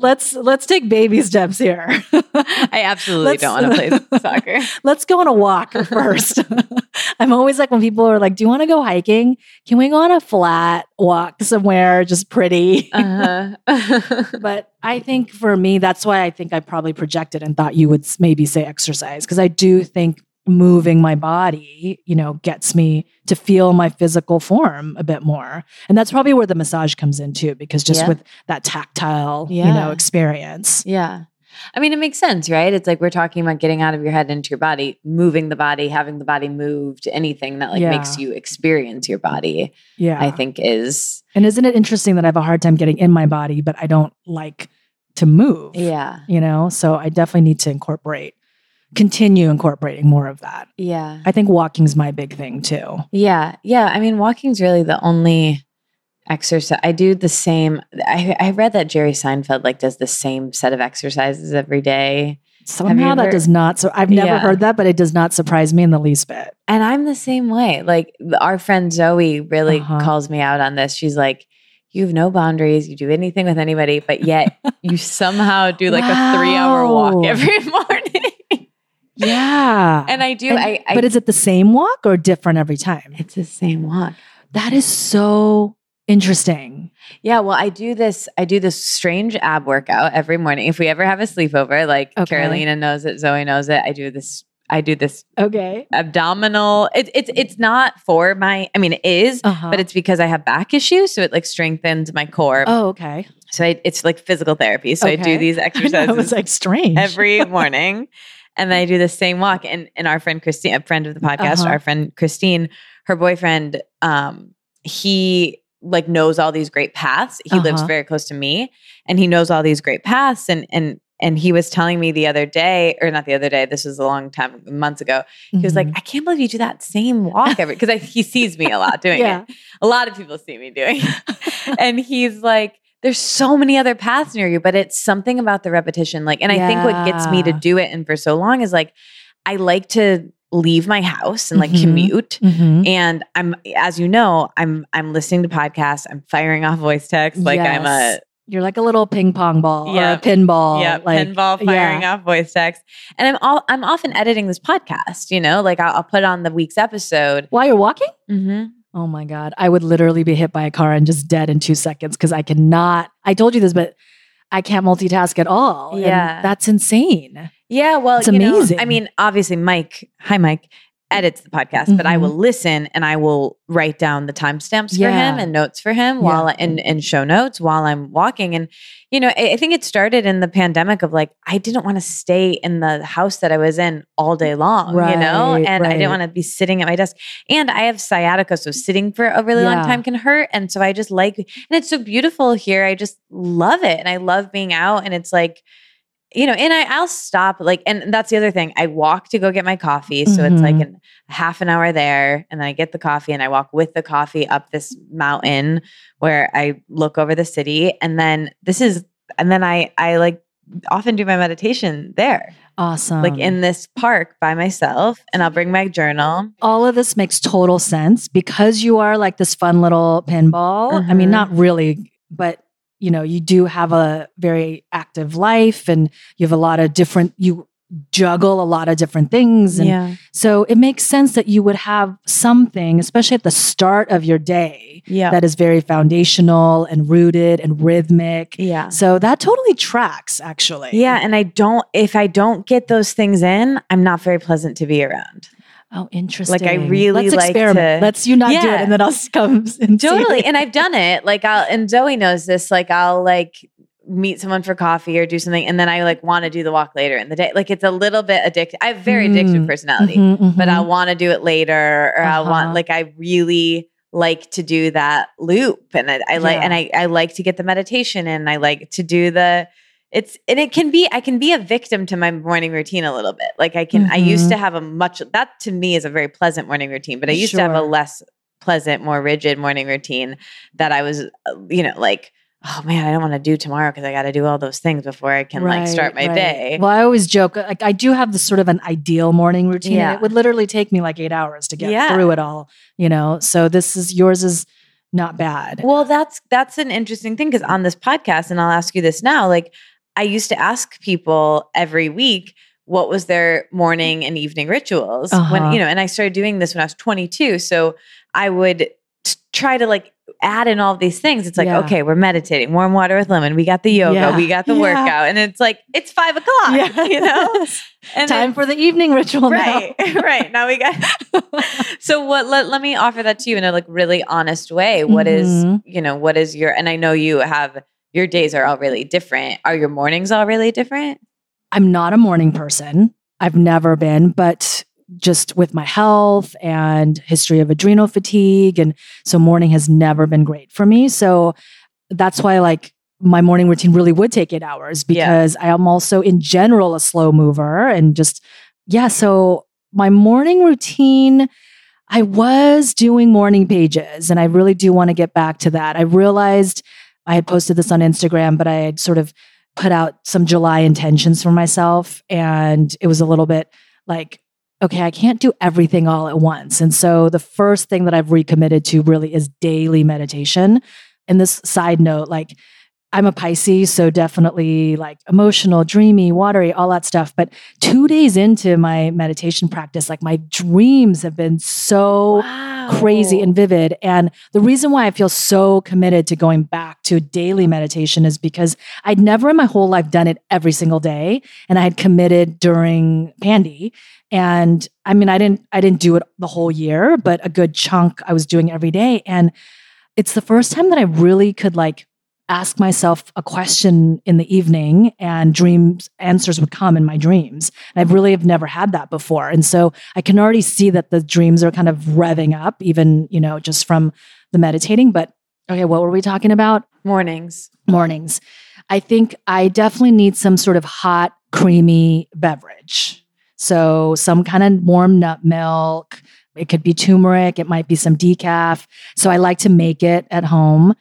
Speaker 1: Let's let's take baby steps here. <laughs>
Speaker 2: I absolutely
Speaker 1: Let's-
Speaker 2: don't want to play <laughs> soccer.
Speaker 1: Let's go on a walk first. I'm always like when people are like, "Do you want to go hiking? Can we go on a flat walk somewhere just pretty?"
Speaker 2: Uh-huh.
Speaker 1: but I think for me, that's why I think I probably projected and thought you would maybe say exercise because I do think moving my body, you know, gets me to feel my physical form a bit more. And that's probably where the massage comes in too, because just
Speaker 2: Yeah.
Speaker 1: with that tactile, you know, experience.
Speaker 2: yeah. I mean, it makes sense, right? It's like we're talking about getting out of your head into your body, moving the body, having the body moved, anything that like
Speaker 1: Yeah.
Speaker 2: makes you experience your body,
Speaker 1: Yeah.
Speaker 2: I think is
Speaker 1: And isn't it interesting that I have a hard time getting in my body, but I don't like to move?
Speaker 2: yeah.
Speaker 1: You know, so I definitely need to incorporate, continue incorporating more of that.
Speaker 2: Yeah.
Speaker 1: I think walking's my big thing too.
Speaker 2: Yeah. Yeah. I mean, walking's really the only exercise. I do the same. I, I read that Jerry Seinfeld like does the same set of exercises every day.
Speaker 1: Somehow that does not. So I've never
Speaker 2: Yeah.
Speaker 1: heard that, but it does not surprise me in the least bit.
Speaker 2: And I'm the same way. Like our friend Zoe really
Speaker 1: Uh-huh.
Speaker 2: calls me out on this. She's like, you have no boundaries. You do anything with anybody, but yet <laughs> you somehow do like a three hour walk every <laughs> morning.
Speaker 1: Yeah.
Speaker 2: and I do.
Speaker 1: And-
Speaker 2: I, I
Speaker 1: but is it the same walk or different every time?
Speaker 2: it's the same walk.
Speaker 1: That is so interesting.
Speaker 2: Yeah, well, I do this. I do this strange ab workout every morning. If we ever have a sleepover, like
Speaker 1: Okay.
Speaker 2: Carolina knows it, Zoe knows it. I do this. I do this
Speaker 1: Okay.
Speaker 2: abdominal. It's it's it's not for my. I mean, it is,
Speaker 1: Uh-huh.
Speaker 2: but it's because I have back issues, so it like strengthens my core.
Speaker 1: oh, okay.
Speaker 2: So I, it's like physical therapy. So I do
Speaker 1: Okay.
Speaker 2: these <laughs>
Speaker 1: That was
Speaker 2: exercises
Speaker 1: like strange.
Speaker 2: every <laughs> morning, and then I do the same walk. And and our friend Christine, a friend of the podcast,
Speaker 1: Uh-huh.
Speaker 2: our friend Christine, her boyfriend, um, he like knows all these great paths. He lives
Speaker 1: Uh-huh.
Speaker 2: very close to me, and he knows all these great paths. And and and he was telling me the other day, or not the other day. This was a long time, months ago. He was like,
Speaker 1: Mhm.
Speaker 2: "I can't believe you do that same walk every," <laughs> because he sees me a lot doing
Speaker 1: yeah.
Speaker 2: it. A lot of people see me doing it. <laughs> and he's like, there's so many other paths near you, but it's something about the repetition. Like, and I think what gets me to do it and for so long is like, I like to leave my house and like
Speaker 1: Mhm.
Speaker 2: commute.
Speaker 1: Mhm.
Speaker 2: And I'm, as you know, I'm I'm listening to podcasts. I'm firing off voice text. Like I'm a
Speaker 1: You're like a little ping pong ball
Speaker 2: Yeah.
Speaker 1: or a pinball.
Speaker 2: yeah
Speaker 1: like,
Speaker 2: pinball firing off voice text. And I'm all I'm often editing this podcast. You know, like I'll, I'll put on the week's episode.
Speaker 1: While you're walking?
Speaker 2: Mm-hmm.
Speaker 1: Oh my God. I would literally be hit by a car and just dead in two seconds because I cannot. I told you this, but I can't multitask at all. And
Speaker 2: Yeah.
Speaker 1: that's insane.
Speaker 2: Yeah, well,
Speaker 1: It's
Speaker 2: you know,
Speaker 1: amazing.
Speaker 2: I mean, obviously, Mike, hi, Mike, edits the podcast, but I
Speaker 1: Mhm.
Speaker 2: will listen and I will write down the timestamps for him and notes for him while and and show notes while I'm walking. And you know, I, I think it started in the pandemic of like I didn't want to stay in the house that I was in all day long, you know,
Speaker 1: Right,
Speaker 2: and I didn't want to be sitting at my desk. And I have sciatica, so sitting for a really long time can hurt. And so I just like, and it's so beautiful here. I just love it, and I love being out. And it's like you know, and I, I'll stop like, and that's the other thing. I walk to go get my coffee, so it's like
Speaker 1: Mhm.
Speaker 2: an, half an hour there, and then I get the coffee, and I walk with the coffee up this mountain where I look over the city, and then this is, and then I I like often do my meditation there,
Speaker 1: Awesome.
Speaker 2: like in this park by myself, and I'll bring my journal.
Speaker 1: all of this makes total sense because you are like this fun little pinball. I mean,
Speaker 2: Mhm.
Speaker 1: not really, but you know, you do have a very active life and you have a lot of different you juggle a lot of different things. And
Speaker 2: yeah.
Speaker 1: so it makes sense that you would have something, especially at the start of your day,
Speaker 2: Yeah.
Speaker 1: that is very foundational and rooted and rhythmic.
Speaker 2: yeah.
Speaker 1: So that totally tracks, actually.
Speaker 2: Yeah. And I don't, if I don't get those things in, I'm not very pleasant to be around.
Speaker 1: Oh, interesting.
Speaker 2: Like I really
Speaker 1: Let's
Speaker 2: like
Speaker 1: experiment.
Speaker 2: to-
Speaker 1: Let's you not do it, and then I'll <laughs> come and
Speaker 2: Totally. And I've done it. Like I'll and Zoe knows this. Like I'll like meet someone for coffee or do something and then I like want to do the walk later in the day. Like it's a little bit addictive. I have very addictive
Speaker 1: Mm.
Speaker 2: personality,
Speaker 1: Mhm,
Speaker 2: but
Speaker 1: mhm.
Speaker 2: I want to do it later or I
Speaker 1: Uh-huh.
Speaker 2: want like I really like to do that loop and I, I like
Speaker 1: Yeah.
Speaker 2: and I, I like to get the meditation and I like to do the it's and it can be I can be a victim to my morning routine a little bit. Like I can I used to have a much that to me is a very pleasant morning routine, but I used to have a less pleasant, more rigid morning routine that I was uh, you know like oh man, I don't want to do tomorrow because I got to do all those things before I can like start my
Speaker 1: Right, right.
Speaker 2: day.
Speaker 1: Well, I always joke like I do have this sort of an ideal morning routine.
Speaker 2: Yeah.
Speaker 1: it would literally take me like eight hours to get
Speaker 2: Yeah.
Speaker 1: through it all. You know, so this is yours is not bad.
Speaker 2: Well, that's that's an interesting thing because on this podcast, and I'll ask you this now, like I used to ask people every week what was their morning and evening rituals when
Speaker 1: Uh-huh.
Speaker 2: you know, and I started doing this when I was 22. So I would try to like add in all these things. It's like,
Speaker 1: Yeah.
Speaker 2: okay, we're meditating, warm water with lemon. We got the yoga,
Speaker 1: Yeah.
Speaker 2: we got the
Speaker 1: Yeah.
Speaker 2: workout, and it's like it's five o'clock. <laughs> You know, <laughs> and
Speaker 1: time
Speaker 2: it-
Speaker 1: for the evening ritual.
Speaker 2: right, <laughs> right. Now we got. so what? Let let me offer that to you in a like really honest way. What is
Speaker 1: Mhm.
Speaker 2: you know what is your? And I know you have your days are all really different. Are your mornings all really different?
Speaker 1: I'm not a morning person. I've never been, but just with my health and history of adrenal fatigue. And so morning has never been great for me. So that's why, like, my morning routine really would take eight hours
Speaker 2: Yeah.
Speaker 1: because I am also, in general, a slow mover. And just, yeah. So my morning routine, I was doing morning pages, and I really do want to get back to that. I realized I had posted this on Instagram, but I had sort of put out some July intentions for myself. And it was a little bit like, okay, I can't do everything all at once. And so the first thing that I've recommitted to really is daily meditation. And this side note, like, I'm a Pisces, so definitely like emotional, dreamy, watery, all that stuff. But two days into my meditation practice, like my dreams have been so crazy and vivid. And the reason why I feel so committed to going back to daily meditation is because I'd never in my whole life done it every single day. And I had committed during Pandy. And I mean, I didn't I didn't do it the whole year, but a good chunk I was doing every day. And it's the first time that I really could like ask myself a question in the evening and dreams answers would come in my dreams. And I really have never had that before. And so I can already see that the dreams are kind of revving up, even, you know, just from the meditating. But okay, what were we talking about?
Speaker 2: Mornings.
Speaker 1: Mornings. I think I definitely need some sort of hot, creamy beverage. So some kind of warm nut milk. It could be turmeric. It might be some decaf. So I like to make it at home.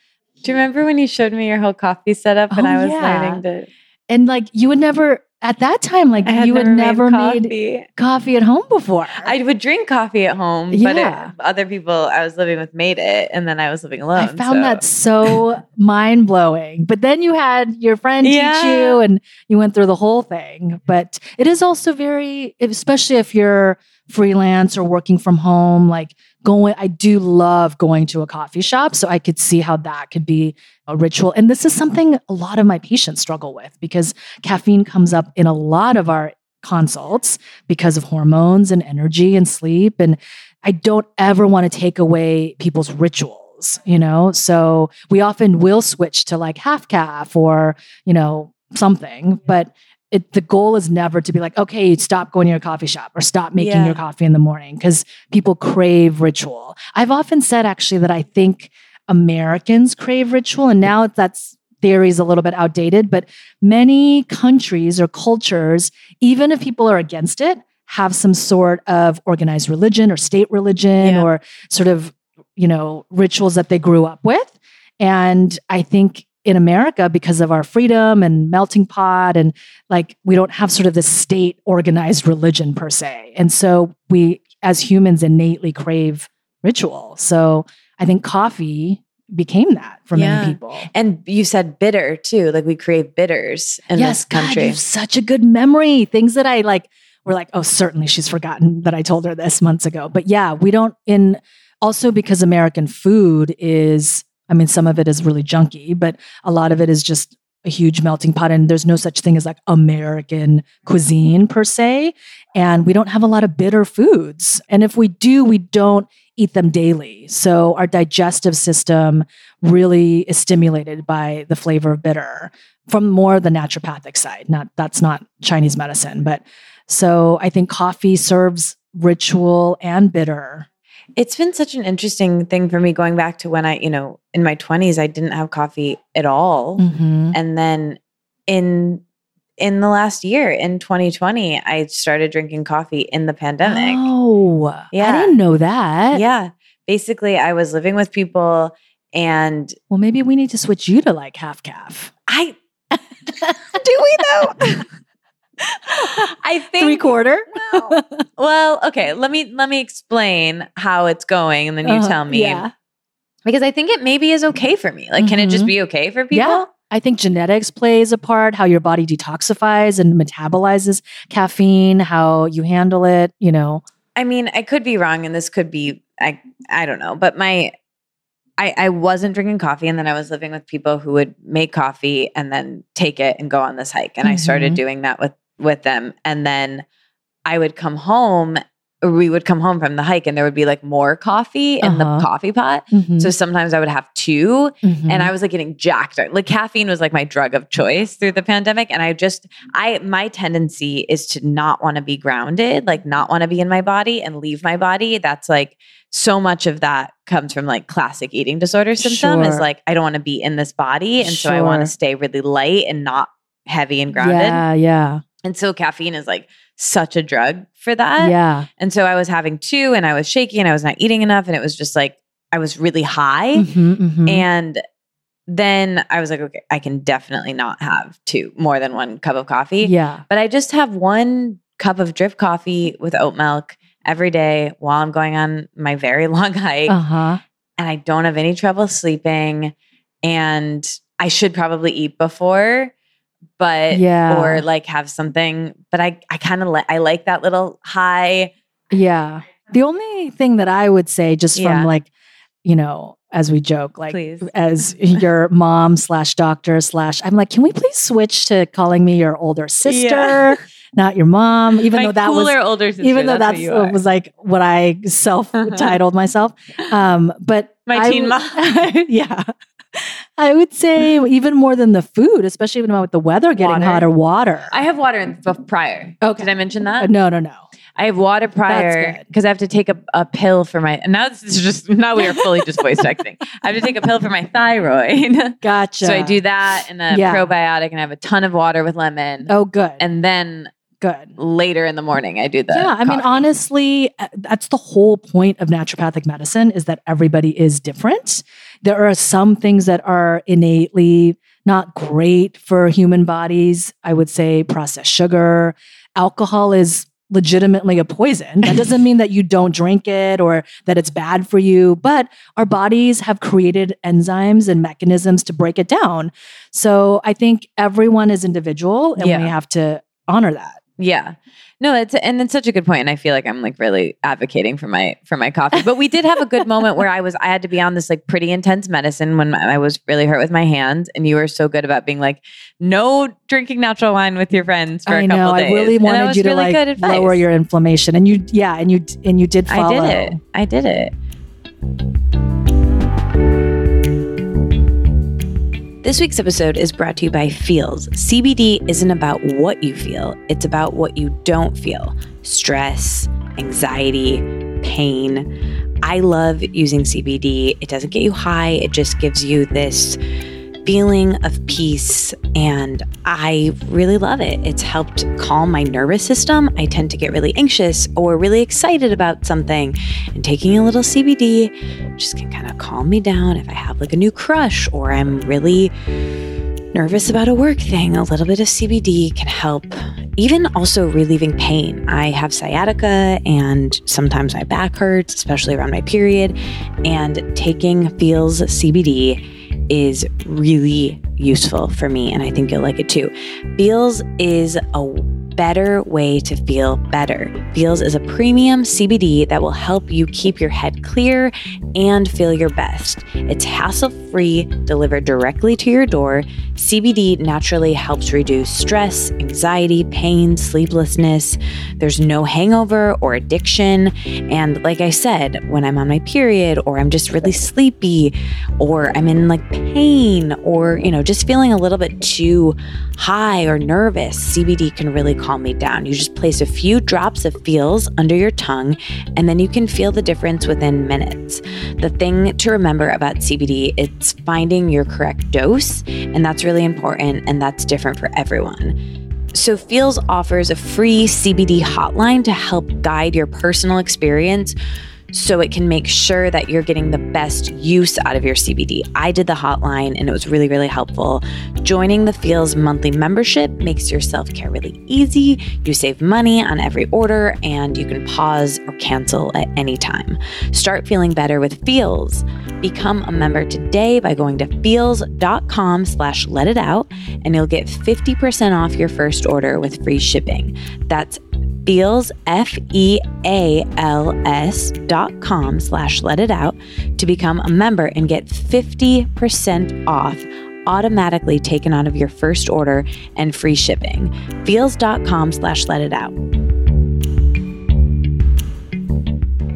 Speaker 2: Do you remember when you showed me your whole coffee setup and
Speaker 1: Oh,
Speaker 2: I was
Speaker 1: yeah.
Speaker 2: learning to?
Speaker 1: And like you would never at that time, like
Speaker 2: had
Speaker 1: you had never made,
Speaker 2: coffee.
Speaker 1: coffee at home before.
Speaker 2: I would drink coffee at home, but it, other people I was living with made it, and then I was living alone.
Speaker 1: I found
Speaker 2: so-
Speaker 1: that so <laughs> mind blowing. But then you had your friend
Speaker 2: Yeah.
Speaker 1: teach you and you went through the whole thing. But it is also very, especially if you're freelance or working from home, like going, I do love going to a coffee shop. So I could see how that could be a ritual. And this is something a lot of my patients struggle with because caffeine comes up in a lot of our consults because of hormones and energy and sleep. And I don't ever want to take away people's rituals, you know? So we often will switch to like half caff or, you know, something, but it, the goal is never to be like, okay, stop going to your coffee shop or stop making
Speaker 2: Yeah.
Speaker 1: your coffee in the morning because people crave ritual. I've often said actually that I think Americans crave ritual, and now that's theory is a little bit outdated, but many countries or cultures, even if people are against it, have some sort of organized religion or state religion
Speaker 2: Yeah.
Speaker 1: or sort of, you know, rituals that they grew up with. And I think in America, because of our freedom and melting pot, and like we don't have sort of this state organized religion per se. And so we, as humans, innately crave ritual. So I think coffee became that for
Speaker 2: Yeah.
Speaker 1: many people.
Speaker 2: And you said bitter too. Like we crave bitters in
Speaker 1: yes,
Speaker 2: this country.
Speaker 1: God, you have such a good memory. Things that I like were like, oh, certainly she's forgotten that I told her this months ago. But yeah, we don't in also because American food is, I mean, some of it is really junky, but a lot of it is just a huge melting pot. And there's no such thing as like American cuisine per se. And we don't have a lot of bitter foods. And if we do, we don't eat them daily. So our digestive system really is stimulated by the flavor of bitter from more the naturopathic side. Not that's not Chinese medicine, but so I think coffee serves ritual and bitter.
Speaker 2: It's been such an interesting thing for me going back to when I, you know, in my 20s I didn't have coffee at all.
Speaker 1: Mhm.
Speaker 2: And then in in the last year in 2020 I started drinking coffee in the pandemic.
Speaker 1: Oh,
Speaker 2: Yeah.
Speaker 1: I didn't know that.
Speaker 2: Yeah. Basically I was living with people and
Speaker 1: Well, maybe we need to switch you to like half caff.
Speaker 2: I <laughs> do we though? <laughs> I <laughs> think
Speaker 1: Three quarter.
Speaker 2: well, well, okay, let me let me explain how it's going and then you
Speaker 1: Uh-huh,
Speaker 2: tell me.
Speaker 1: Yeah.
Speaker 2: Because I think it maybe is okay for me. Like can it just
Speaker 1: Mhm.
Speaker 2: be okay for people?
Speaker 1: Yeah. I think genetics plays a part, how your body detoxifies and metabolizes caffeine, how you handle it, you know.
Speaker 2: I mean, I could be wrong and this could be I I don't know, but my I, I wasn't drinking coffee and then I was living with people who would make coffee and then take it and go on this hike. And I started
Speaker 1: Mhm.
Speaker 2: doing that with with them. And then I would come home we would come home from the hike and there would be like more coffee in
Speaker 1: Uh-huh.
Speaker 2: the coffee pot.
Speaker 1: Mhm.
Speaker 2: So sometimes I would have two
Speaker 1: Mhm.
Speaker 2: and I was like getting jacked. Like caffeine was like my drug of choice through the pandemic. And I just, I, my tendency is to not want to be grounded, like not want to be in my body and leave my body. That's like so much of that comes from like classic eating disorder symptom is like, I don't want to be in this body. And so I want to stay really light and not heavy and grounded.
Speaker 1: Yeah, yeah.
Speaker 2: And so caffeine is like such a drug for that.
Speaker 1: yeah.
Speaker 2: And so I was having two and I was shaky and I was not eating enough. And it was just like, I was really high.
Speaker 1: Mhm, mhm.
Speaker 2: And then I was like, okay, I can definitely not have two, more than one cup of coffee.
Speaker 1: yeah.
Speaker 2: But I just have one cup of drip coffee with oat milk every day while I'm going on my very <laughs> long hike.
Speaker 1: Uh-huh.
Speaker 2: And I don't have any trouble sleeping. And I should probably eat before, but
Speaker 1: Yeah.
Speaker 2: or like have something. But I, I kind of like I like that little high.
Speaker 1: Yeah. The only thing that I would say, just
Speaker 2: Yeah.
Speaker 1: from like, you know, as we joke, like
Speaker 2: Please.
Speaker 1: as <laughs> your mom slash doctor slash, I'm like, can we please switch to calling me your older sister,
Speaker 2: Yeah. <laughs>
Speaker 1: not your mom? Even though that was,
Speaker 2: older sister.
Speaker 1: even though that's uh, was like what I <laughs> self titled myself. Um, but
Speaker 2: My
Speaker 1: I
Speaker 2: teen
Speaker 1: w- yeah. I would say even more than the food, especially even with the weather getting
Speaker 2: Water.
Speaker 1: hotter, water.
Speaker 2: I have water in prior.
Speaker 1: Okay.
Speaker 2: Did I mention
Speaker 1: Uh,
Speaker 2: that?
Speaker 1: no, no, no.
Speaker 2: I have water prior because I have to take a, a pill for my. And now this is just now we are fully just voice texting. <laughs> I have to take a pill for my thyroid, <laughs>
Speaker 1: Gotcha.
Speaker 2: so I do that and a
Speaker 1: Yeah.
Speaker 2: probiotic, and I have a ton of water with lemon.
Speaker 1: Oh, good.
Speaker 2: And then
Speaker 1: good.
Speaker 2: later in the morning, I do that
Speaker 1: yeah, I mean, honestly, uh, that's the whole point of naturopathic medicine is that everybody is different. There are some things that are innately not great for human bodies. I would say processed sugar, alcohol is legitimately a poison. That doesn't mean that you don't drink it or that it's bad for you, but our bodies have created enzymes and mechanisms to break it down. So I think everyone is individual and
Speaker 2: Yeah.
Speaker 1: we have to honor that.
Speaker 2: Yeah. No, it's and it's such a good point, and I feel like I'm like really advocating for my for my coffee. But we did have a good moment where I was I had to be on this like pretty intense medicine when I was really hurt with my hand, and you were so good about being like, no drinking natural wine with your friends for
Speaker 1: I
Speaker 2: a couple
Speaker 1: know.
Speaker 2: days.
Speaker 1: I really wanted you to
Speaker 2: really
Speaker 1: like lower your inflammation, and you, yeah, and you and you did
Speaker 2: I did it. I did it. This week's episode is brought to you by Feals. CBD isn't about what you feel, it's about what you don't feel stress, anxiety, pain. I love using CBD. It doesn't get you high, it just gives you this feeling of peace and I really love it. It's helped calm my nervous system. I tend to get really anxious or really excited about something and taking a little CBD just can kind of calm me down if I have like a new crush or I'm really nervous about a work thing. A little bit of CBD can help even also relieving pain. I have sciatica and sometimes my back hurts, especially around my period. And taking Feals CBD is really useful for me, and I think you'll like it too. Feals is a better way to feel better. Feals is a premium CBD that will help you keep your head clear and feel your best. It's hassle free, delivered directly to your door. CBD naturally helps reduce stress, anxiety, pain, sleeplessness. There's no hangover or addiction. And like I said, when I'm on my period or I'm just really sleepy or I'm in like pain or, you know, just feeling a little bit too high or nervous, CBD can really calm me down. You just place a few drops of Feals under your tongue, and then you can feel the difference within minutes. The thing to remember about CBD, it's finding your correct dose, and that's really important, and that's different for everyone. So, Feals offers a free CBD hotline to help guide your personal experience so it can make sure that you're getting the best use out of your CBD. I did the hotline and it was really, really helpful. Joining the Feals monthly membership makes your self care really easy. You save money on every order and you can pause or cancel at any time. Start feeling better with Feals. Become a member today by going to feals.com slash let it out and you'll get 50% off your first order with free shipping. That's feals, F-E-A-L-S dot com slash let it out to become a member and get 50% off automatically taken out of your first order and free shipping. Feals.com slash let it out.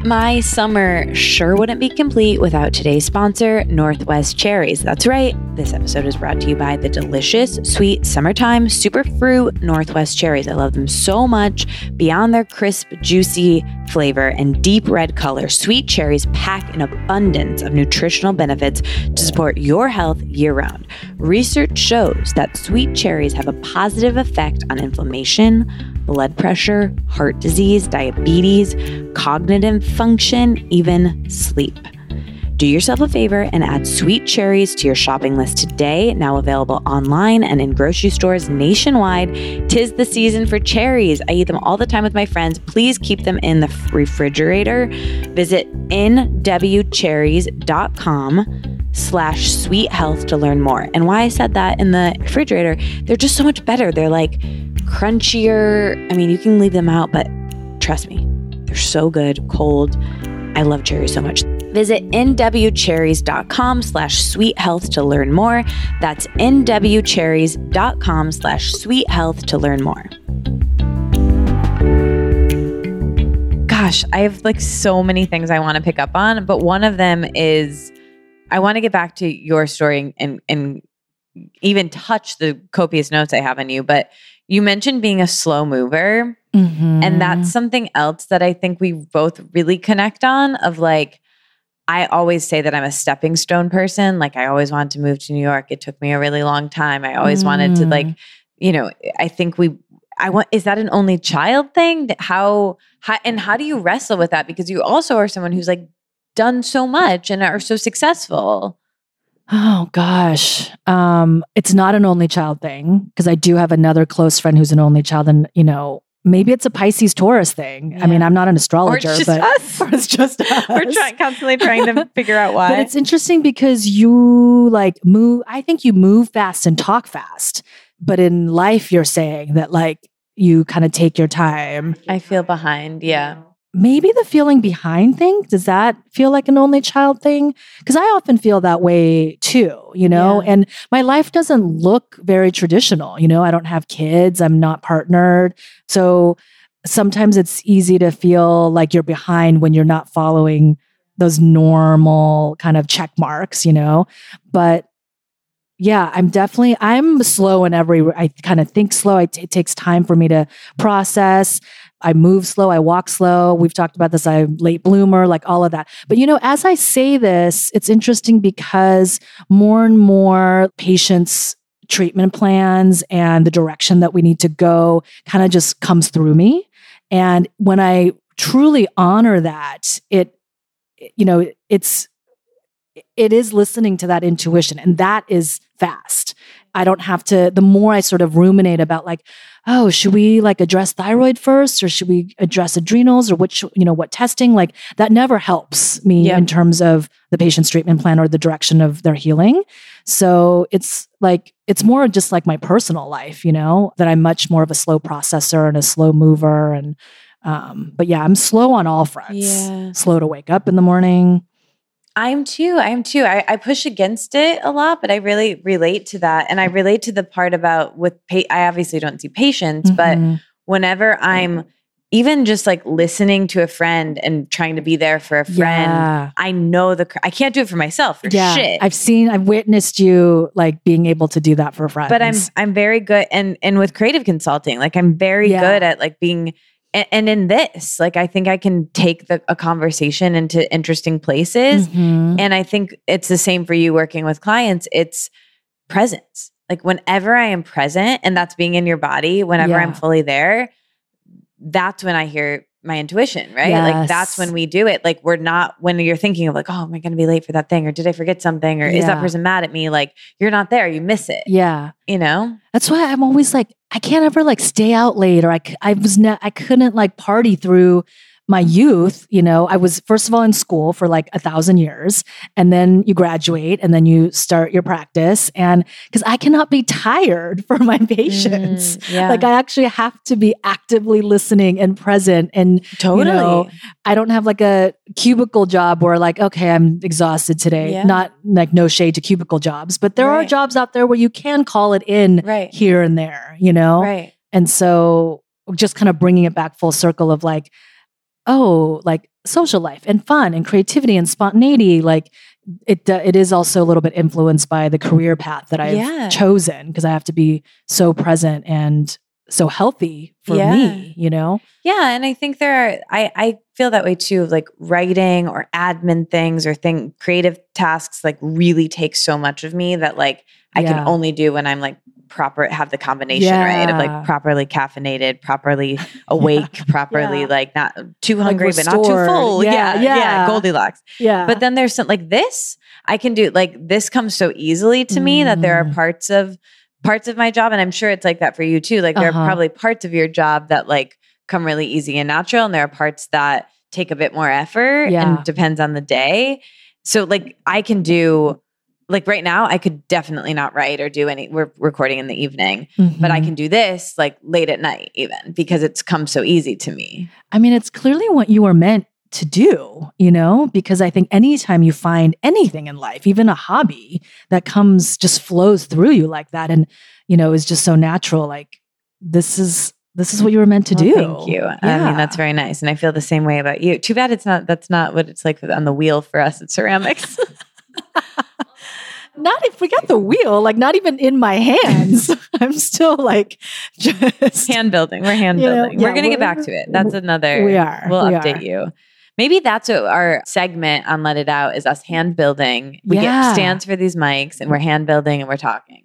Speaker 2: My summer sure wouldn't be complete without today's sponsor, Northwest Cherries. That's right. This episode is brought to you by the delicious, sweet, summertime super fruit Northwest Cherries. I love them so much. Beyond their crisp, juicy flavor and deep red color, sweet cherries pack an abundance of nutritional benefits to support your health year round. Research shows that sweet cherries have a positive effect on inflammation blood pressure, heart disease, diabetes, cognitive function, even sleep. Do yourself a favor and add sweet cherries to your shopping list today. Now available online and in grocery stores nationwide. Tis the season for cherries. I eat them all the time with my friends. Please keep them in the refrigerator. Visit nwcherries.com slash sweet health to learn more. And why I said that in the refrigerator, they're just so much better. They're like crunchier. I mean, you can leave them out, but trust me, they're so good cold. I love cherries so much. Visit nwcherries.com slash sweet health to learn more. That's nwcherries.com slash sweet health to learn more.
Speaker 3: Gosh, I have like so many things I want to pick up on, but one of them is I want to get back to your story and and even touch the copious notes I have on you, but you mentioned being a slow mover.
Speaker 1: Mm-hmm.
Speaker 3: And that's something else that I think we both really connect on of like, I always say that I'm a stepping stone person. Like, I always wanted to move to New York. It took me a really long time. I always mm. wanted to, like, mm. you know, I think we, I want, is that an only child thing? How, how, and how do you wrestle with that? Because you also are someone who's like done so much and are so successful.
Speaker 1: Oh gosh. Um, it's not an only child thing because I do have another close friend who's an only child and you know, maybe it's a Pisces Taurus thing. Yeah. I mean, I'm not an astrologer,
Speaker 3: or it's
Speaker 1: but
Speaker 3: us. <laughs>
Speaker 1: Or it's just us.
Speaker 3: We're trying constantly trying to <laughs> figure out why.
Speaker 1: But it's interesting because you like move I think you move fast and talk fast. But in life you're saying that like you kind of take your time.
Speaker 3: I feel behind, yeah
Speaker 1: maybe the feeling behind thing does that feel like an only child thing because i often feel that way too you know yeah. and my life doesn't look very traditional you know i don't have kids i'm not partnered so sometimes it's easy to feel like you're behind when you're not following those normal kind of check marks you know but yeah, I'm definitely I'm slow in every I kind of think slow. it takes time for me to process. I move slow, I walk slow. We've talked about this. I'm late bloomer, like all of that. But you know, as I say this, it's interesting because more and more patients treatment plans and the direction that we need to go kind of just comes through me. And when I truly honor that, it you know, it's it is listening to that intuition and that is fast I don't have to, the more I sort of ruminate about like, oh, should we like address thyroid first or should we address adrenals or which, you know, what testing? Like that never helps me
Speaker 2: Yeah.
Speaker 1: in terms of the patient's treatment plan or the direction of their healing. So it's like, it's more just like my personal life, you know, that I'm much more of a slow processor and a slow mover. And, um, but yeah, I'm slow on all fronts.
Speaker 2: Yeah.
Speaker 1: Slow to wake up in the morning.
Speaker 2: I'm too. I'm too. I, I push against it a lot, but I really relate to that. And I relate to the part about with, pa- I obviously don't see patients, but
Speaker 1: Mhm.
Speaker 2: whenever I'm even just like listening to a friend and trying to be there for a friend,
Speaker 1: Yeah.
Speaker 2: I know the, cr- I can't do it for myself for
Speaker 1: yeah,
Speaker 2: shit.
Speaker 1: I've seen, I've witnessed you like being able to do that for friends.
Speaker 2: but I'm I'm very good and and with creative consulting, like I'm very
Speaker 1: Yeah.
Speaker 2: good at like being and, and in this, like I think I can take the a conversation into interesting places.
Speaker 1: Mhm.
Speaker 2: And I think it's the same for you working with clients. It's presence. Like whenever I am present, and that's being in your body, whenever I'm fully there, that's when I hear my intuition, right? Like that's when we do it. Like we're not when you're thinking of like, oh, am I going to be late for that thing, or did I forget something, or is that person mad at me? Like you're not there, you miss it.
Speaker 1: yeah.
Speaker 2: You know?
Speaker 1: That's why I'm always like, I can't ever like stay out late or I, I was not, I couldn't like party through my youth. You know, I was first of all in school for like a thousand years and then you graduate and then you start your practice. And because I cannot be tired <laughs> for my patients.
Speaker 2: Mm, yeah.
Speaker 1: Like I actually have to be actively listening and present and
Speaker 2: totally.
Speaker 1: know, I don't have like a cubicle job where like, okay, I'm exhausted today.
Speaker 2: Yeah.
Speaker 1: Not like no shade to cubicle jobs, but there are jobs out there where you can call it in
Speaker 2: right.
Speaker 1: here and there, you know?
Speaker 2: Right.
Speaker 1: And so just kind of bringing it back full circle of like, oh, like social life and fun and creativity and spontaneity, like it uh, it is also a little bit influenced by the career path that I've
Speaker 2: Yeah.
Speaker 1: chosen because I have to be so present and so healthy for
Speaker 2: Yeah.
Speaker 1: me, you know?
Speaker 2: Yeah, and I think there are I I feel that way too. Like writing or admin things or thing creative tasks like really take so much of me that like I
Speaker 1: Yeah.
Speaker 2: can only do when I'm like proper have the combination right of like properly caffeinated, properly <laughs> awake, properly
Speaker 1: Yeah.
Speaker 2: like not too
Speaker 1: Like
Speaker 2: hungry but not too full.
Speaker 1: Yeah,
Speaker 2: Yeah, yeah,
Speaker 1: yeah.
Speaker 2: Goldilocks.
Speaker 1: Yeah.
Speaker 2: But then there's some like this I can do like this comes so easily to me that there are
Speaker 1: Mm.
Speaker 2: parts of parts of my job and I'm sure it's like that for you too. Like there
Speaker 1: Uh-huh.
Speaker 2: are probably parts of your job that like come really easy and natural and there are parts that take a bit more effort
Speaker 1: Yeah.
Speaker 2: and depends on the day. So like I can do like right now I could definitely not write or do any we're recording in the evening, but I
Speaker 1: Mhm.
Speaker 2: can do this like late at night even because it's come so easy to me.
Speaker 1: I mean, it's clearly what you were meant to do, you know, because I think anytime you find anything in life, even a hobby that comes just flows through you like that and, you know, is just so natural, like this is this is what you were meant to
Speaker 2: Well,
Speaker 1: do.
Speaker 2: Thank you. I mean, that's very nice. And I feel the same way about you. Too bad it's not, that's not what it's like on the wheel for us at ceramics. <laughs>
Speaker 1: not if we got the wheel, like not even in my hands. <laughs> I'm still like just
Speaker 2: hand building. We're hand
Speaker 1: You know,
Speaker 2: building.
Speaker 1: yeah,
Speaker 2: we're going to get
Speaker 1: we're-
Speaker 2: back to it. That's another.
Speaker 1: we are.
Speaker 2: We'll
Speaker 1: we
Speaker 2: update
Speaker 1: are.
Speaker 2: you. Maybe that's what our segment on Let It Out is us hand building. We
Speaker 1: Yeah.
Speaker 2: get stands for these mics and we're hand building and we're talking.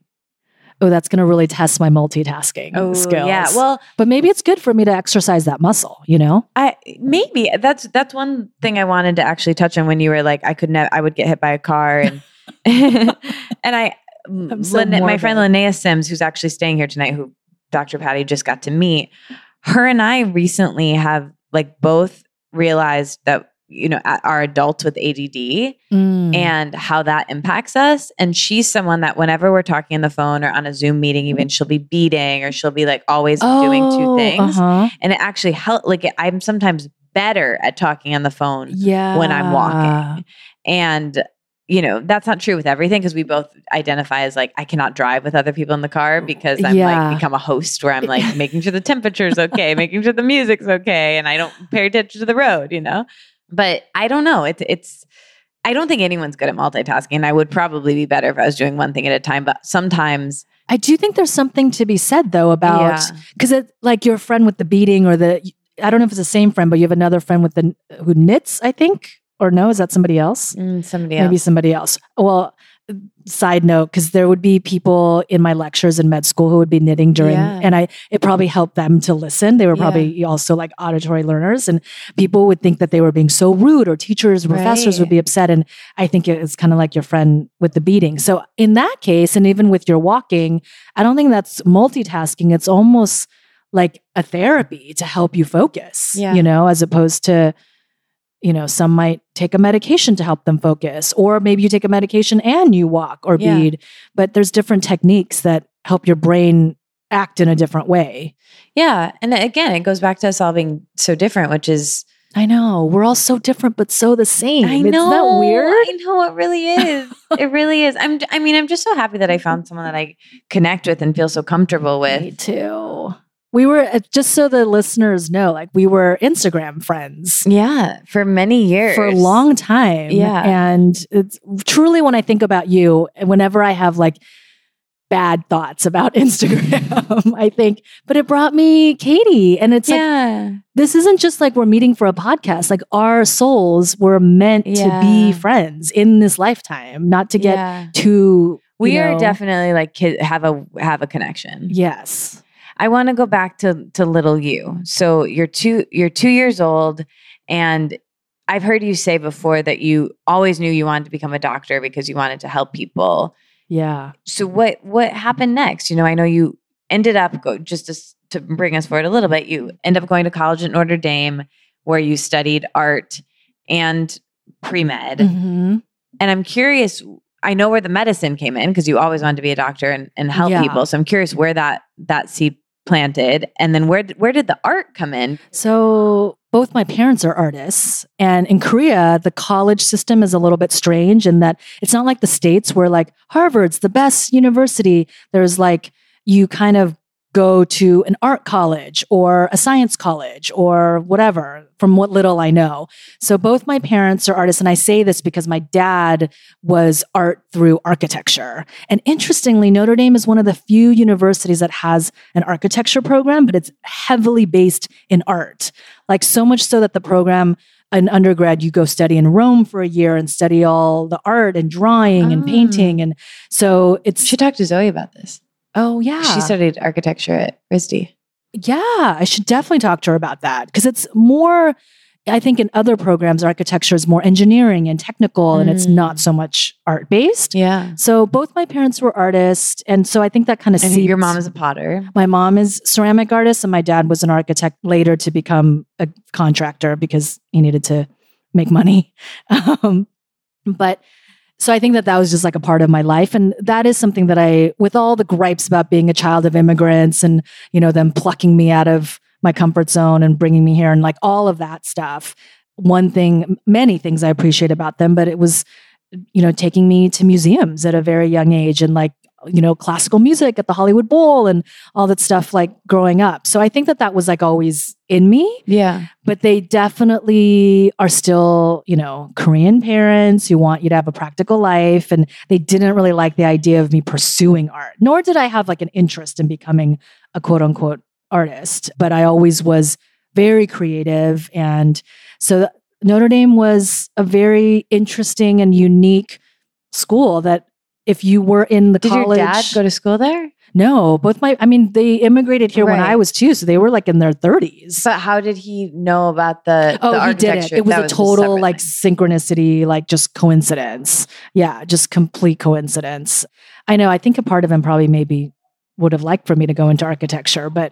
Speaker 1: Oh, that's going to really test my multitasking skills.
Speaker 2: Oh, yeah. Well,
Speaker 1: but maybe it's good for me to exercise that muscle, you know?
Speaker 2: I maybe that's that's one thing I wanted to actually touch on when you were like I could never I would get hit by a car and <laughs> and I
Speaker 1: so
Speaker 2: Lin- my friend. Linnea Sims who's actually staying here tonight who Dr. Patty just got to meet her and I recently have like both realized that you know are adults with ADD
Speaker 1: Mm.
Speaker 2: and how that impacts us and she's someone that whenever we're talking on the phone or on a Zoom meeting even she'll be beating or she'll be like always doing two things
Speaker 1: uh-huh.
Speaker 2: and it actually helped like i'm sometimes better at talking on the phone
Speaker 1: Yeah.
Speaker 2: when i'm walking and you know that's not true with everything because we both identify as like i cannot drive with other people in the car because i'm
Speaker 1: Yeah.
Speaker 2: like become a host where i'm like <laughs> making sure the temperature's okay making sure the music's okay and i don't pay attention to the road you know but i don't know it's it's i don't think anyone's good at multitasking i would probably be better if i was doing one thing at a time but sometimes
Speaker 1: I do think there's something to be said though about
Speaker 2: Yeah.
Speaker 1: because it like your friend with the beating or the I don't know if it's the same friend, but you have another friend with the who knits, I think, or no, is that somebody else?
Speaker 2: mm, somebody else
Speaker 1: Maybe somebody else. Well, side note because there would be people in my lectures in med school who would be knitting during
Speaker 2: Yeah.
Speaker 1: and i it probably helped them to listen they were probably also like auditory learners and people would think that they were being so rude or teachers or professors would be upset and i think it's kind of like your friend with the beating so in that case and even with your walking i don't think that's multitasking it's almost like a therapy to help you focus
Speaker 2: Yeah.
Speaker 1: you know as opposed to you know, some might take a medication to help them focus, or maybe you take a medication and you walk or
Speaker 2: Yeah.
Speaker 1: bead. But there's different techniques that help your brain act in a different way.
Speaker 2: Yeah. And again, it goes back to us all being so different, which is
Speaker 1: I know we're all so different, but so the same.
Speaker 2: I know.
Speaker 1: Isn't that weird?
Speaker 2: I know it really is. <laughs> it really is. I'm I mean, I'm just so happy that I found someone that I connect with and feel so comfortable with.
Speaker 1: Me too. We were uh, just so the listeners know, like we were Instagram friends.
Speaker 2: Yeah, for many years.
Speaker 1: for a long time.
Speaker 2: Yeah.
Speaker 1: And it's truly when I think about you, and whenever I have like bad thoughts about <laughs> Instagram, I think, but it brought me Katie. And it's like,
Speaker 2: yeah.
Speaker 1: this isn't just like we're meeting for a podcast. Like our souls were meant to be friends in this lifetime, not to get
Speaker 2: yeah.
Speaker 1: too.
Speaker 2: We
Speaker 1: you
Speaker 2: are definitely like have a have a connection.
Speaker 1: Yes.
Speaker 2: I want to go back to to little you. So you're two you're two years old, and I've heard you say before that you always knew you wanted to become a doctor because you wanted to help people.
Speaker 1: Yeah.
Speaker 2: So what what happened next? You know, I know you ended up go just to, to bring us forward a little bit. You end up going to college at Notre Dame, where you studied art and pre med.
Speaker 1: Mhm.
Speaker 2: And I'm curious. I know where the medicine came in because you always wanted to be a doctor and, and help
Speaker 1: Yeah.
Speaker 2: people. So I'm curious where that that seed planted, and then where where did the art come in?
Speaker 1: So both my parents are artists. And in Korea, the college system is a little bit strange in that it's not like the States where like Harvard's the best university. There's like, you kind of go to an art college or a science college or whatever, from what little I know. So both my parents are artists. And I say this because my dad was art through architecture. And interestingly, Notre Dame is one of the few universities that has an architecture program, but it's heavily based in art. Like so much so that the program an undergrad you go study in Rome for a year and study all the art and drawing and
Speaker 2: Ah.
Speaker 1: painting and so it's
Speaker 2: Should talk to Zoe about this.
Speaker 1: Oh yeah
Speaker 2: She studied architecture at RISD.
Speaker 1: yeah I should definitely talk to her about that because it's more I think in other programs architecture is more engineering and technical and it's
Speaker 2: Mm.
Speaker 1: not so much art based
Speaker 2: Yeah.
Speaker 1: so both my parents were artists and so I think that kind of
Speaker 2: And your mom is a potter.
Speaker 1: My mom is ceramic artist and my dad was an architect later to become a contractor because he needed to make money. <laughs> Um, but so I think that that was just like a part of my life and that is something that I with all the gripes about being a child of immigrants and you know them plucking me out of my comfort zone and bringing me here and like all of that stuff. One thing many things I appreciate about them but it was you know taking me to museums at a very young age and like you know classical music at the Hollywood Bowl and all that stuff like growing up. So I think that that was like always in me,
Speaker 2: Yeah.
Speaker 1: but they definitely are still, you know, Korean parents who want you to have a practical life and they didn't really like the idea of me pursuing art. Nor did I have like an interest in becoming a quote unquote artist, but I always was very creative and so Notre Dame was a very interesting and unique school that if you were in the
Speaker 2: Did
Speaker 1: college Did
Speaker 2: your dad go to school there?
Speaker 1: no, both my I mean they immigrated here when I was two, so they were like in their 30s.
Speaker 2: But how did he know about the,
Speaker 1: Oh,
Speaker 2: the
Speaker 1: he did it. It was
Speaker 2: That
Speaker 1: a total
Speaker 2: separate
Speaker 1: like
Speaker 2: thing.
Speaker 1: synchronicity, like just coincidence. Yeah, just complete coincidence. I know. I think a part of him probably maybe would have liked for me to go into architecture, but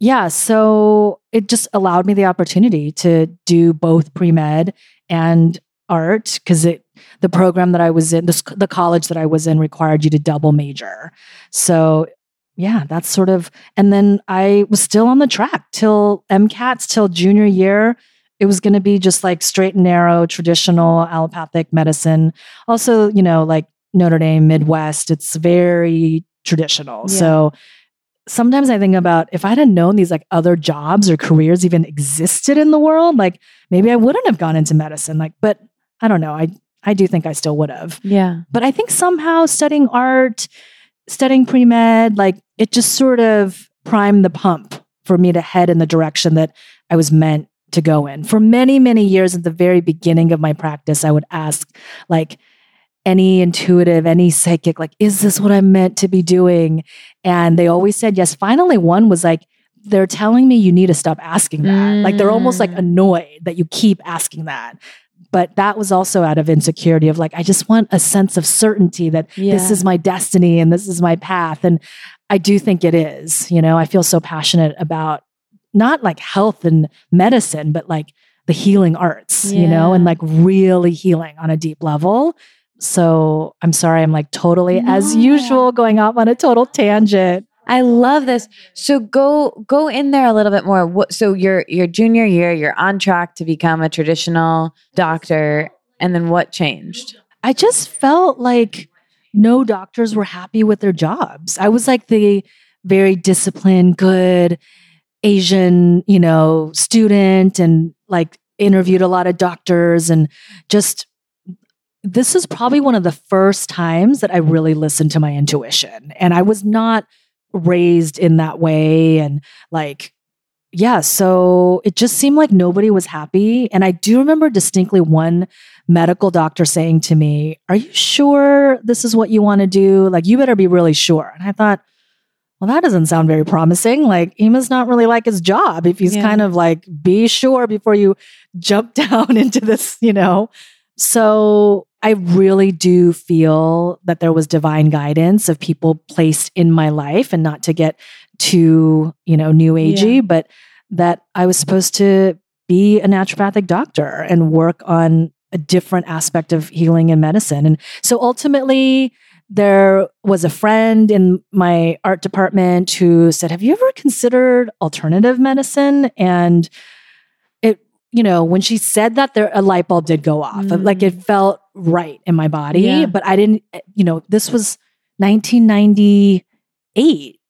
Speaker 1: yeah. So it just allowed me the opportunity to do both pre med and art because it the program that I was in, the, the college that I was in required you to double major. So yeah, that's sort of, and then I was still on the track till MCATs till junior year. It was going to be just like straight and narrow, traditional allopathic medicine. Also, you know, like Notre Dame, Midwest, it's very traditional.
Speaker 2: Yeah.
Speaker 1: So sometimes I think about if I'd have known these like other jobs or careers even existed in the world, like maybe I wouldn't have gone into medicine. Like, but I don't know. I I do think I still would have.
Speaker 2: Yeah.
Speaker 1: But I think somehow studying art, studying pre med, like it just sort of primed the pump for me to head in the direction that I was meant to go in. For many, many years at the very beginning of my practice, I would ask, like, any intuitive, any psychic, like, is this what I'm meant to be doing? And they always said yes. Finally, one was like, they're telling me you need to stop asking that. Like they're almost like
Speaker 3: Mm.
Speaker 1: annoyed that you keep asking that. But that was also out of insecurity of like, I just want a sense of certainty that this is my destiny and this is my path. And I do think it is. You know, I feel so passionate about not like health and medicine, but like the healing arts, you know, and like really healing on a deep level. So I'm sorry, I'm like totally, as usual, going off on a total tangent.
Speaker 3: I love this. So go go in there a little bit more. What, so your your junior year, you're on track to become a traditional doctor, and then what changed?
Speaker 1: I just felt like no doctors were happy with their jobs. I was like the very disciplined, good Asian, you know, student and like interviewed a lot of doctors and just this is probably one of the first times that I really listened to my intuition. And I was not raised in that way and like yeah, so it just seemed like nobody was happy and I do remember distinctly one medical doctor saying to me, Are you sure this is what you want to do? Like, you better be really sure. And I thought, Well, that doesn't sound very promising. Like, he must not really like his job if he's
Speaker 3: Yeah.
Speaker 1: kind of like, Be sure before you jump <laughs> down into this, you know? So I really do feel that there was divine guidance of people placed in my life and not to get too, you know, new agey,
Speaker 3: Yeah.
Speaker 1: but that I was supposed to be a naturopathic doctor and work on a different aspect of healing and medicine. And so ultimately, there was a friend in my art department who said, Have you ever considered alternative medicine? And it, you know, when she said that, there a light bulb did go off.
Speaker 3: Mm.
Speaker 1: Like it felt right in my body,
Speaker 3: Yeah.
Speaker 1: but I didn't, eh, you know, this was 1998.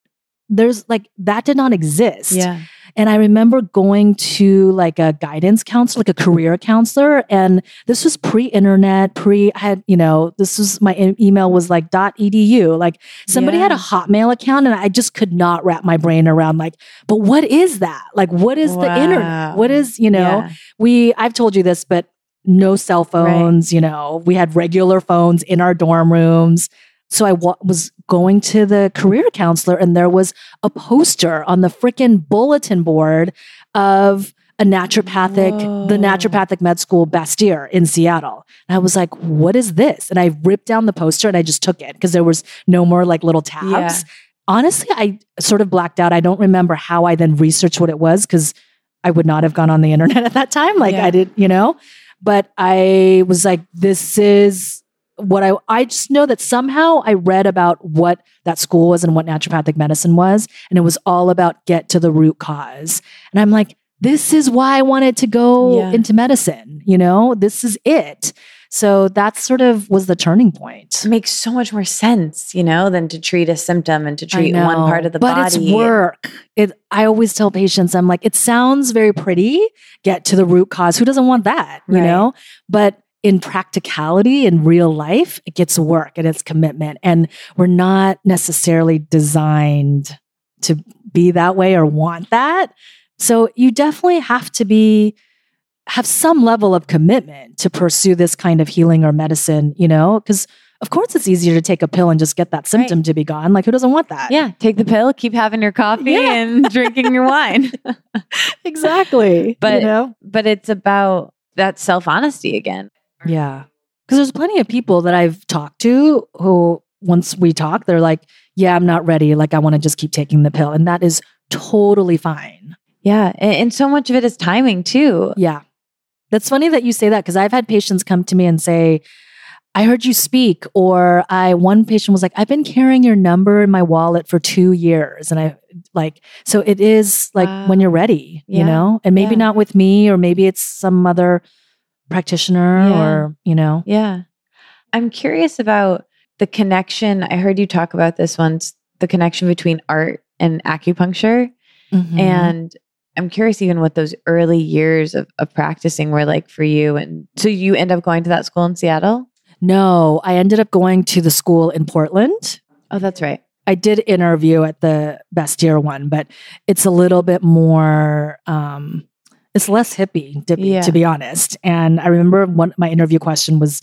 Speaker 1: There's like that did not exist.
Speaker 3: Yeah.
Speaker 1: And I remember going to like a guidance counselor, like a career counselor. And this was pre internet, pre, I had, you know, this was my e- email was like .edu. Like somebody had a Hotmail account and I just could not wrap my brain around like, but what is that? Like, what is the internet? What is, you know,
Speaker 3: Yeah.
Speaker 1: we, I've told you this, but no cell phones, you know, we had regular phones in our dorm rooms. So I wa- was going to the career counselor and there was a poster on the freaking bulletin board of a naturopathic, the naturopathic med school Bastyr in Seattle. And I was like, what is this? And I ripped down the poster and I just took it because there was no more like little tabs.
Speaker 3: Yeah.
Speaker 1: Honestly, I sort of blacked out. I don't remember how I then researched what it was because I would not have gone on the internet at that time. Like
Speaker 3: Yeah.
Speaker 1: I did, you know, but I was like, this is what I I just know that somehow I read about what that school was and what naturopathic medicine was, and it was all about get to the root cause. And I'm like, this is why I wanted to go
Speaker 3: Yeah.
Speaker 1: into medicine. You know, this is it. So that sort of was the turning point.
Speaker 3: It makes so much more sense, you know, than to treat a symptom and to treat one part of the
Speaker 1: but
Speaker 3: body.
Speaker 1: it's work. It. I always tell patients, I'm like, it sounds very pretty. Get to the root cause. Who doesn't want that? You
Speaker 3: Right.
Speaker 1: know. But in practicality, in real life, it gets work and it's commitment, and we're not necessarily designed to be that way or want that. So you definitely have to be have some level of commitment to pursue this kind of healing or medicine. You know, because of course it's easier to take a pill and just get that symptom to be gone. Like who doesn't want that?
Speaker 3: Yeah, take the pill, keep having your coffee
Speaker 1: Yeah.
Speaker 3: and <laughs> drinking your wine. <laughs>
Speaker 1: exactly.
Speaker 3: But-
Speaker 1: you know?
Speaker 3: but it's about that self honesty again.
Speaker 1: yeah, because there's plenty of people that I've talked to who, once we talk, they're like, "Yeah, I'm not ready. Like, I want to just keep taking the pill," and that is totally fine.
Speaker 3: Yeah. And, and so much of it is timing too.
Speaker 1: Yeah, that's funny that you say that because I've had patients come to me and say. I heard you speak, or I one patient was like, I've been carrying your number in my wallet for two years. And I like, so it is like when you're
Speaker 3: Wow.
Speaker 1: ready, you know, and maybe
Speaker 3: Yeah.
Speaker 1: not with me, or maybe it's some other practitioner,
Speaker 3: Yeah.
Speaker 1: or, you know,
Speaker 3: Yeah. I'm curious about the connection. I heard you talk about this once the connection between art and acupuncture.
Speaker 1: Mhm.
Speaker 3: And I'm curious even what those early years of, of practicing were like for you. And so you end up going to that school in Seattle?
Speaker 1: no, I ended up going to the school in Portland.
Speaker 3: Oh, that's right.
Speaker 1: I did interview at the Bastyr one, but it's a little bit more, um, it's less hippie, to be,
Speaker 3: Yeah.
Speaker 1: to be honest. And I remember one, my interview question was,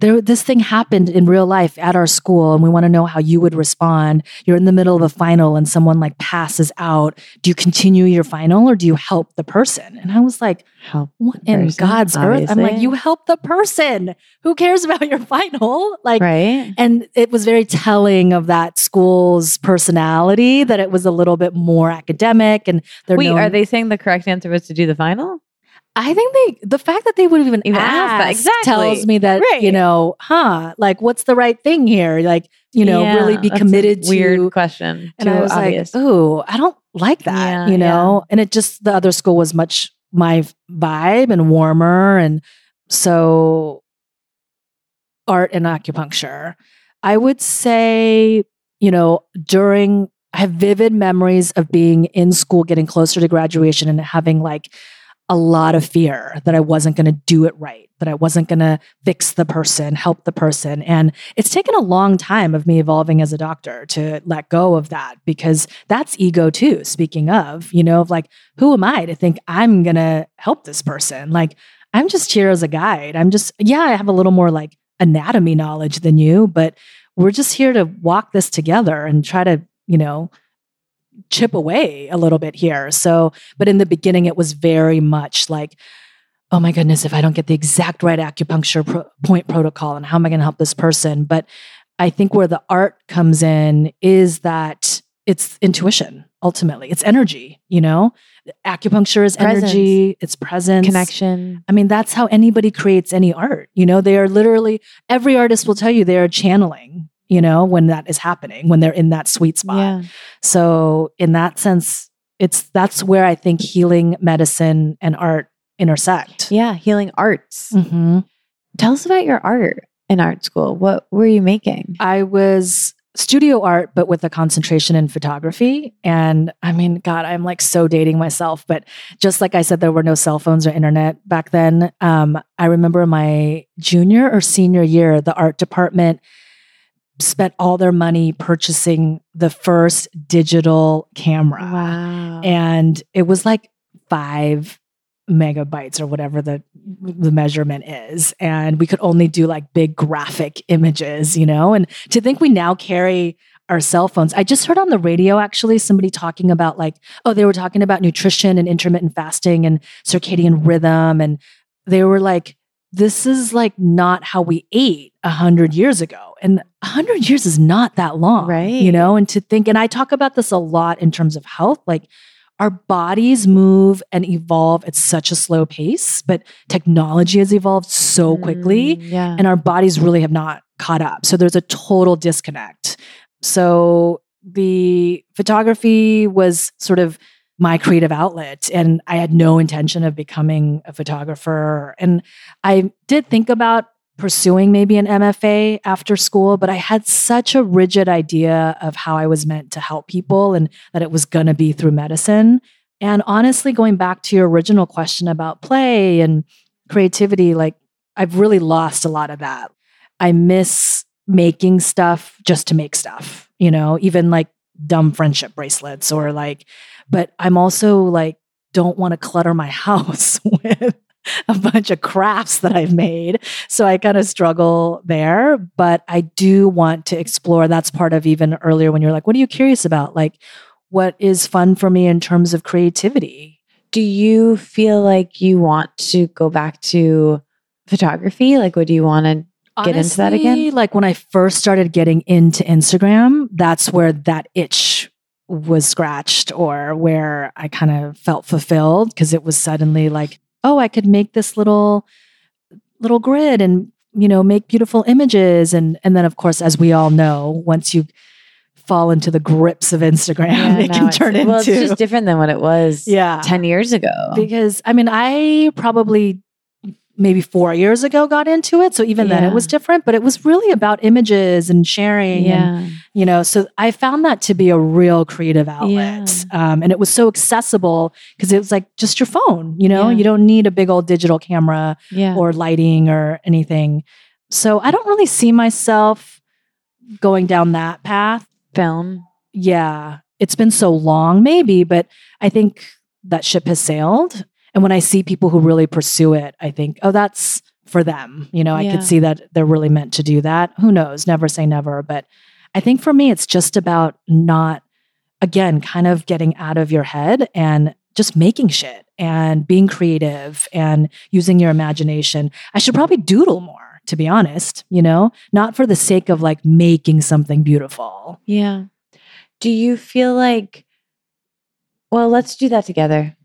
Speaker 1: there this thing happened in real life at our school and we want to know how you would respond you're in the middle of a final and someone like passes out do you continue your final or do you help the person and i was like
Speaker 2: Help.
Speaker 1: what in
Speaker 2: person,
Speaker 1: god's earth i'm like you help the person who cares about your final like
Speaker 2: Right.
Speaker 1: and it was very telling of that school's personality that it was a little bit more academic and they're
Speaker 3: Wait,
Speaker 1: known-
Speaker 3: are they saying the correct answer was to do the final?
Speaker 1: I think they the fact that they would even,
Speaker 3: Even ask
Speaker 1: ask
Speaker 3: that, exactly.
Speaker 1: tells me that
Speaker 3: Right.
Speaker 1: you know, huh? Like, what's the right thing here? Like, you know,
Speaker 3: Yeah,
Speaker 1: really be committed to.
Speaker 3: weird question.
Speaker 1: and
Speaker 3: Too
Speaker 1: I was
Speaker 3: obvious.
Speaker 1: like, oh, I don't like that.
Speaker 3: Yeah,
Speaker 1: you know, and it just the other school was much my vibe and warmer, and so art and acupuncture. I would say, you know, during I have vivid memories of being in school, getting closer to graduation, and having like a lot of fear that I wasn't going to do it right, that I wasn't going to fix the person, help the person. And it's taken a long time of me evolving as a doctor to let go of that because that's ego too. Speaking of, you know, of like, who am I to think I'm going to help this person? Like, I'm just here as a guide. I'm just, yeah, I have a little more like anatomy knowledge than you, but we're just here to walk this together and try to, you know, chip away a little bit here. So, but in the beginning, it was very much like, oh my goodness, if I don't get the exact right acupuncture pro- point protocol, and how am I going to help this person? But I think where the art comes in is that it's intuition ultimately, it's energy, you know? Acupuncture is
Speaker 3: Presence.
Speaker 1: energy, it's presence.
Speaker 3: connection.
Speaker 1: I mean, that's how anybody creates any art. You know, they are literally, every artist will tell you they are channeling, you know, when that is happening, when they're in that sweet spot.
Speaker 3: Yeah.
Speaker 1: So, in that sense, it's that's where I think healing medicine and art intersect.
Speaker 3: Yeah. Healing arts.
Speaker 1: hmm
Speaker 3: Tell us about your art in art school. What were you making?
Speaker 1: I was studio art, but with a concentration in photography. And I mean, God, I'm like so dating myself. But just like I said, there were no cell phones or internet back then. Um, I remember my junior or senior year, the art department spent all their money purchasing the first digital camera.
Speaker 3: Wow.
Speaker 1: and it was like five megabytes or whatever the the measurement is and we could only do like big graphic images you know and to think we now carry our cell phones i just heard on the radio actually somebody talking about like oh they were talking about nutrition and intermittent fasting and circadian rhythm and they were like this is like not how we ate a hundred years ago and a hundred years is not that long
Speaker 3: Right.
Speaker 1: you know and to think and i talk about this a lot in terms of health like our bodies move and evolve at such a slow pace, but technology has evolved so quickly,
Speaker 3: Mm, yeah.
Speaker 1: and our bodies really have not caught up. So there's a total disconnect. So the photography was sort of my creative outlet, and I had no intention of becoming a photographer. And I did think about pursuing maybe an MFA after school, but I had such a rigid idea of how I was meant to help people and that it was going to be through medicine. And honestly, going back to your original question about play and creativity, like I've really lost a lot of that. I miss making stuff just to make stuff, you know, even like dumb friendship bracelets or like, but I'm also like, don't want to clutter my <laughs> house with <laughs> a bunch of crafts that I've made. So I kind of struggle there, but I do want to explore. That's part of even earlier when you're like, what are you curious about? Like, what is fun for me in terms of creativity?
Speaker 3: do you feel like you want to go back to photography? Like, what do you want to get into that again?
Speaker 1: Like when I first started getting into Instagram, that's where that itch was scratched or where I kind of felt fulfilled because it was suddenly like, oh, I could make this little little grid and you know make beautiful images and and then of course as we all know once you fall into the grips of Instagram
Speaker 3: Yeah, <laughs>
Speaker 1: it
Speaker 3: no,
Speaker 1: can turn into
Speaker 3: well, it's just different than what it was
Speaker 1: yeah
Speaker 3: 10 years ago.
Speaker 1: because I mean, I probably maybe four years ago got into it. So even then it was different, but it was really about images and sharing. And,
Speaker 3: yeah.
Speaker 1: you know, so I found that to be a real creative outlet. Um, and it was so accessible because it was like just your phone, you know,
Speaker 3: Yeah.
Speaker 1: you don't need a big old digital camera
Speaker 3: Yeah.
Speaker 1: or lighting or anything. So I don't really see myself going down that path
Speaker 3: film.
Speaker 1: yeah, it's been so long, maybe, but I think that ship has sailed. And when I see people who really pursue it, I think, oh, that's for them. You know, I
Speaker 2: Yeah.
Speaker 1: could see that they're really meant to do that. Who knows? Never say never. But I think for me, it's just about not, again, kind of getting out of your head and just making shit and being creative and using your imagination. I should probably doodle more, to be honest, you know, not for the sake of like making something beautiful.
Speaker 2: Yeah. Do you feel like, well, let's do that together.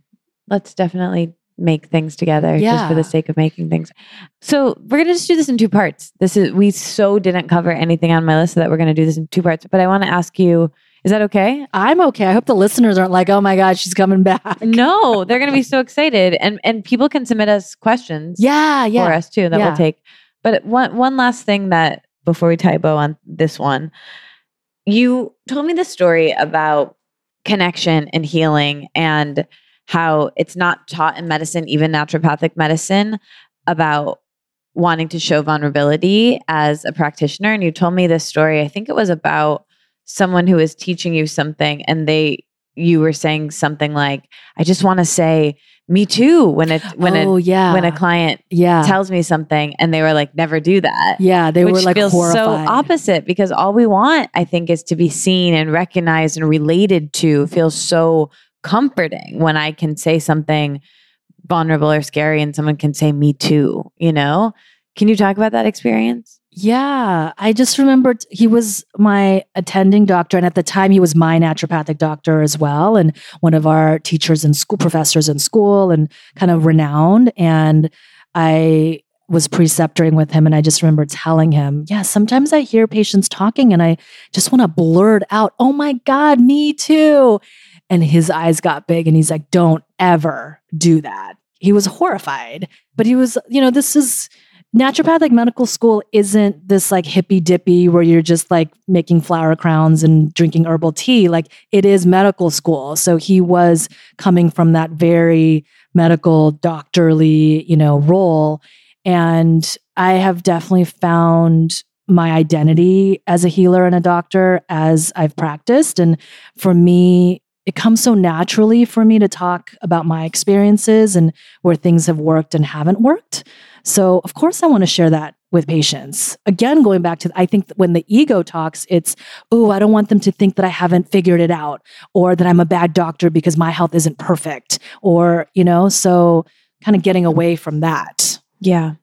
Speaker 2: Let's definitely make things together just for the sake of making things. So we're gonna just do this in two parts. This is we so didn't cover anything on my list so that we're gonna do this in two parts. But I want to ask you, is that okay?
Speaker 1: I'm okay. I hope the listeners aren't like, oh my God, she's coming back. <laughs>
Speaker 2: No, they're gonna be so excited. And and people can submit us questions
Speaker 1: Yeah, yeah, for
Speaker 2: us too that
Speaker 1: Yeah.
Speaker 2: we'll take. But one one last thing that before we tie bow on this one, you told me the story about connection and healing and how it's not taught in medicine, even naturopathic medicine, about wanting to show vulnerability as a practitioner. And you told me this story. I think it was about someone who was teaching you something and they you were saying something like, I just want to say me too when it when
Speaker 1: oh,
Speaker 2: it
Speaker 1: yeah.
Speaker 2: when a client
Speaker 1: yeah.
Speaker 2: tells me something and they were like never do that
Speaker 1: yeah, they were like
Speaker 2: feels
Speaker 1: horrified.
Speaker 2: so opposite because all we want i think is to be seen and recognized and related to feels so comforting when i can say something vulnerable or scary and someone can say me too you know can you talk about that experience
Speaker 1: Yeah, I just remembered he was my attending doctor, and at the time he was my naturopathic doctor as well, and one of our teachers and school professors in school, and kind of renowned. And I was preceptoring with him, and I just remember telling him, "Yeah, sometimes I hear patients talking, and I just want to blurt out, oh my god, me too." And his eyes got big, and he's like, "Don't ever do that." He was horrified, but he was, you know, this is naturopathic medical school isn't this like hippy dippy where you're just like making flower crowns and drinking herbal tea. Like it is medical school. So he was coming from that very medical, doctorly, you know, role. And I have definitely found my identity as a healer and a doctor as I've practiced. And for me, it comes so naturally for me to talk about my experiences and where things have worked and haven't worked. So, of course, I want to share that with patients. Again, going back to, I think when the ego talks, it's, oh, I don't want them to think that I haven't figured it out or that I'm a bad doctor because my health isn't perfect or, you know, so kind of getting away from that.
Speaker 2: yeah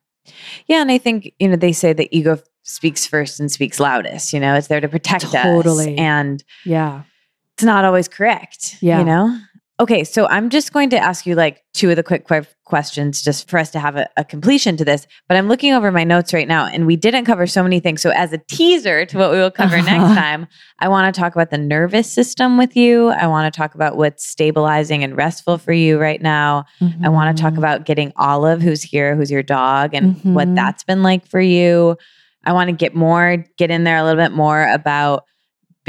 Speaker 2: yeah and i think you know they say the ego speaks first and speaks loudest you know it's there to protect us
Speaker 1: Totally.
Speaker 2: and
Speaker 1: Yeah.
Speaker 2: It's not always correct.
Speaker 1: Yeah.
Speaker 2: You know? Okay. So I'm just going to ask you like two of the quick que- questions just for us to have a, a completion to this. But I'm looking over my notes right now and we didn't cover so many things. So as a teaser to what we will cover <laughs> next time, I want to talk about the nervous system with you. I want to talk about what's stabilizing and restful for you right now. I want to talk
Speaker 1: Mm-hmm.
Speaker 2: about getting Olive, who's here, who's your dog, and what
Speaker 1: Mhm.
Speaker 2: that's been like for you. I want to get more, get in there a little bit more about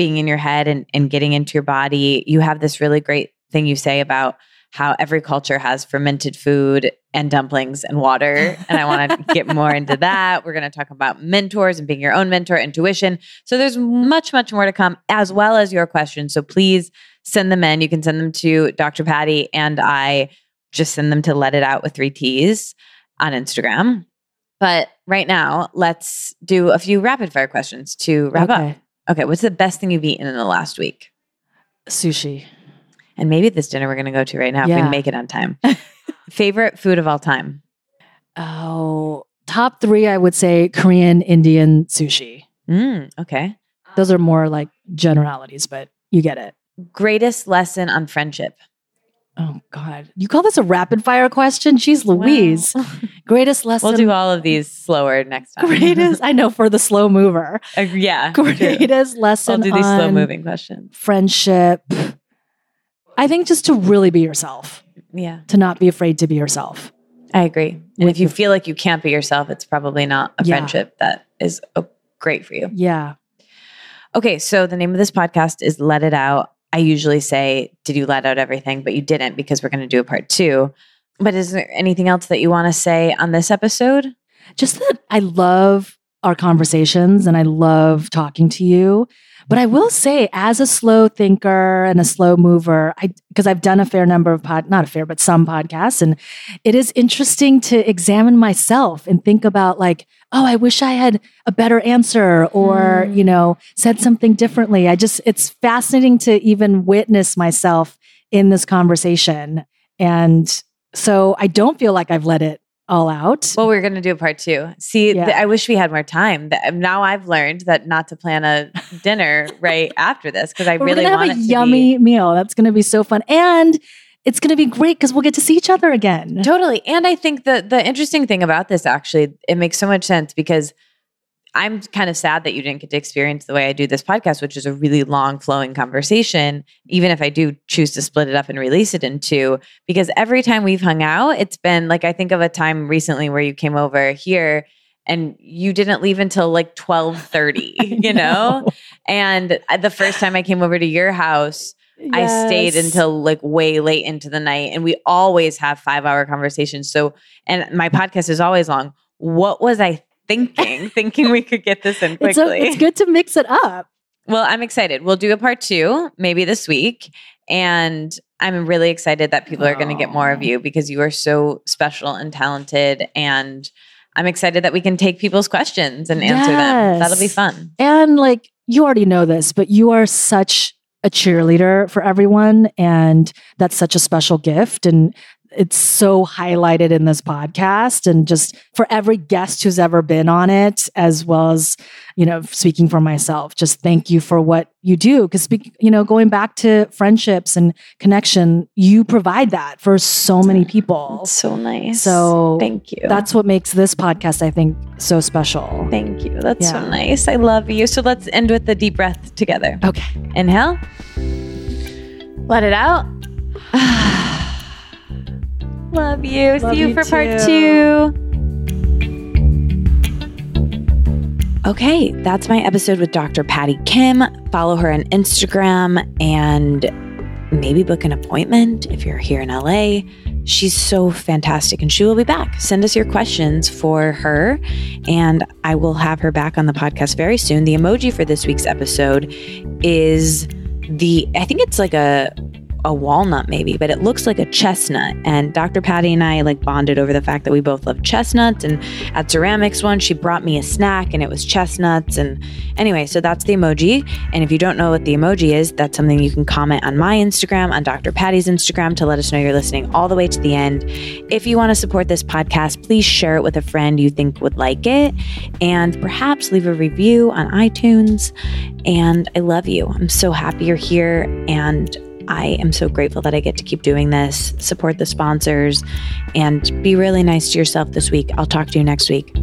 Speaker 2: being in your head and, and getting into your body. You have this really great thing you say about how every culture has fermented food and dumplings and water. And I want to <laughs> get more into that. We're going to talk about mentors and being your own mentor, intuition. So there's much, much more to come, as well as your questions. So please send them in. You can send them to Dr. Patty and I. Just send them to Let It Out with Three T's on Instagram. But right now, let's do a few rapid fire questions to wrap up.
Speaker 1: Okay.
Speaker 2: What's the best thing you've eaten in the last week?
Speaker 1: Sushi.
Speaker 2: And maybe this dinner we're going to go to right now if we make it on time. <laughs> Favorite food of all time?
Speaker 1: Oh, top three, I would say Korean, Indian, sushi.
Speaker 2: Mm, okay.
Speaker 1: Those are more like generalities, but you get it.
Speaker 2: Greatest lesson on friendship?
Speaker 1: Oh God, you call this a rapid fire question? She's Louise.
Speaker 2: Wow. <laughs>
Speaker 1: Greatest lesson.
Speaker 2: we'll do all of these slower next time.
Speaker 1: greatest. I know for the slow mover. <laughs>
Speaker 2: Uh, yeah. true.
Speaker 1: Greatest lesson.
Speaker 2: I'll do these slow moving questions.
Speaker 1: Friendship. I think just to really be yourself,
Speaker 2: Yeah,
Speaker 1: to not be afraid to be yourself.
Speaker 2: I agree. And if you feel like you can't be yourself, it's probably not a
Speaker 1: Yeah.
Speaker 2: friendship that is uh, great for you.
Speaker 1: Yeah.
Speaker 2: Okay, so the name of this podcast is Let It Out. I usually say, Did you let out everything? But you didn't because we're going to do a part two. But is there anything else that you want to say on this episode?
Speaker 1: just that I love our conversations and I love talking to you. But I will say, as a slow thinker and a slow mover, I because I've done a fair number of pod, not a fair, but some podcasts, and it is interesting to examine myself and think about like, oh, I wish I had a better answer or,
Speaker 3: Mm.
Speaker 1: you know, said something differently. I just it's fascinating to even witness myself in this conversation. And so I don't feel like I've let it all out.
Speaker 3: Well, we're going to do a part two. See,
Speaker 1: Yeah.
Speaker 3: th- I wish we had more time. Now I've learned that not to plan a dinner <laughs> right after this because I
Speaker 1: But
Speaker 3: really
Speaker 1: we're gonna have a
Speaker 3: to
Speaker 1: yummy meal. That's gonna be so fun. And it's gonna be great because we'll get to see each other again.
Speaker 3: totally. And I think the the interesting thing about this actually, it makes so much sense because I'm kind of sad that you didn't get to experience the way I do this podcast, which is a really long flowing conversation, even if I do choose to split it up and release it in two. Because every time we've hung out, it's been like I think of a time recently where you came over here and you didn't leave until like 12:30, <laughs> you know? And uh, the first time I came over to your house, I stayed until like way late into the night. And we always have five hour conversations. So, and my podcast is always long. What was I thinking? <laughs> thinking we could get this in
Speaker 1: it's, a-
Speaker 3: quickly.
Speaker 1: it's good to mix it up.
Speaker 3: Well, I'm excited. We'll do a part two, maybe this week. And I'm really excited that people are going to get more of you because you are so special and talented. And I'm excited that we can take people's questions and answer them. That'll be fun.
Speaker 1: And like you already know this, but you are such a cheerleader for everyone. And that's such a special gift. And it's so highlighted in this podcast and just for every guest who's ever been on it, as well as, you know, speaking for myself, just thank you for what you do. Cause, you know, going back to friendships and connection, you provide that for so many people.
Speaker 3: So nice.
Speaker 1: So
Speaker 3: thank you.
Speaker 1: That's what makes this podcast, I think, so special.
Speaker 3: Thank you. That's so nice. I love you. So let's end with a deep breath together.
Speaker 1: Okay.
Speaker 3: Inhale. Let it out. <sighs> <sighs> love you.
Speaker 1: Love
Speaker 3: See you,
Speaker 1: you
Speaker 3: for part two.
Speaker 2: Okay, that's my episode with Dr. Patty Kim. Follow her on Instagram and maybe book an appointment if you're here in LA. She's so fantastic and she will be back. Send us your questions for her and I will have her back on the podcast very soon. The emoji for this week's episode is the I think it's like a a walnut maybe, but it looks like a chestnut. And Dr. Patty and I like bonded over the fact that we both love chestnuts. And at Ceramics one, she brought me a snack and it was chestnuts. And anyway, so that's the emoji. And if you don't know what the emoji is, that's something you can comment on my Instagram, on Dr. Patty's Instagram to let us know you're listening all the way to the end. If you want to support this podcast, please share it with a friend you think would like it and perhaps leave a review on iTunes. And I love you. I'm so happy you're here. And I am so grateful that I get to keep doing this, support the sponsors, and be really nice to yourself this week. I'll talk to you next week.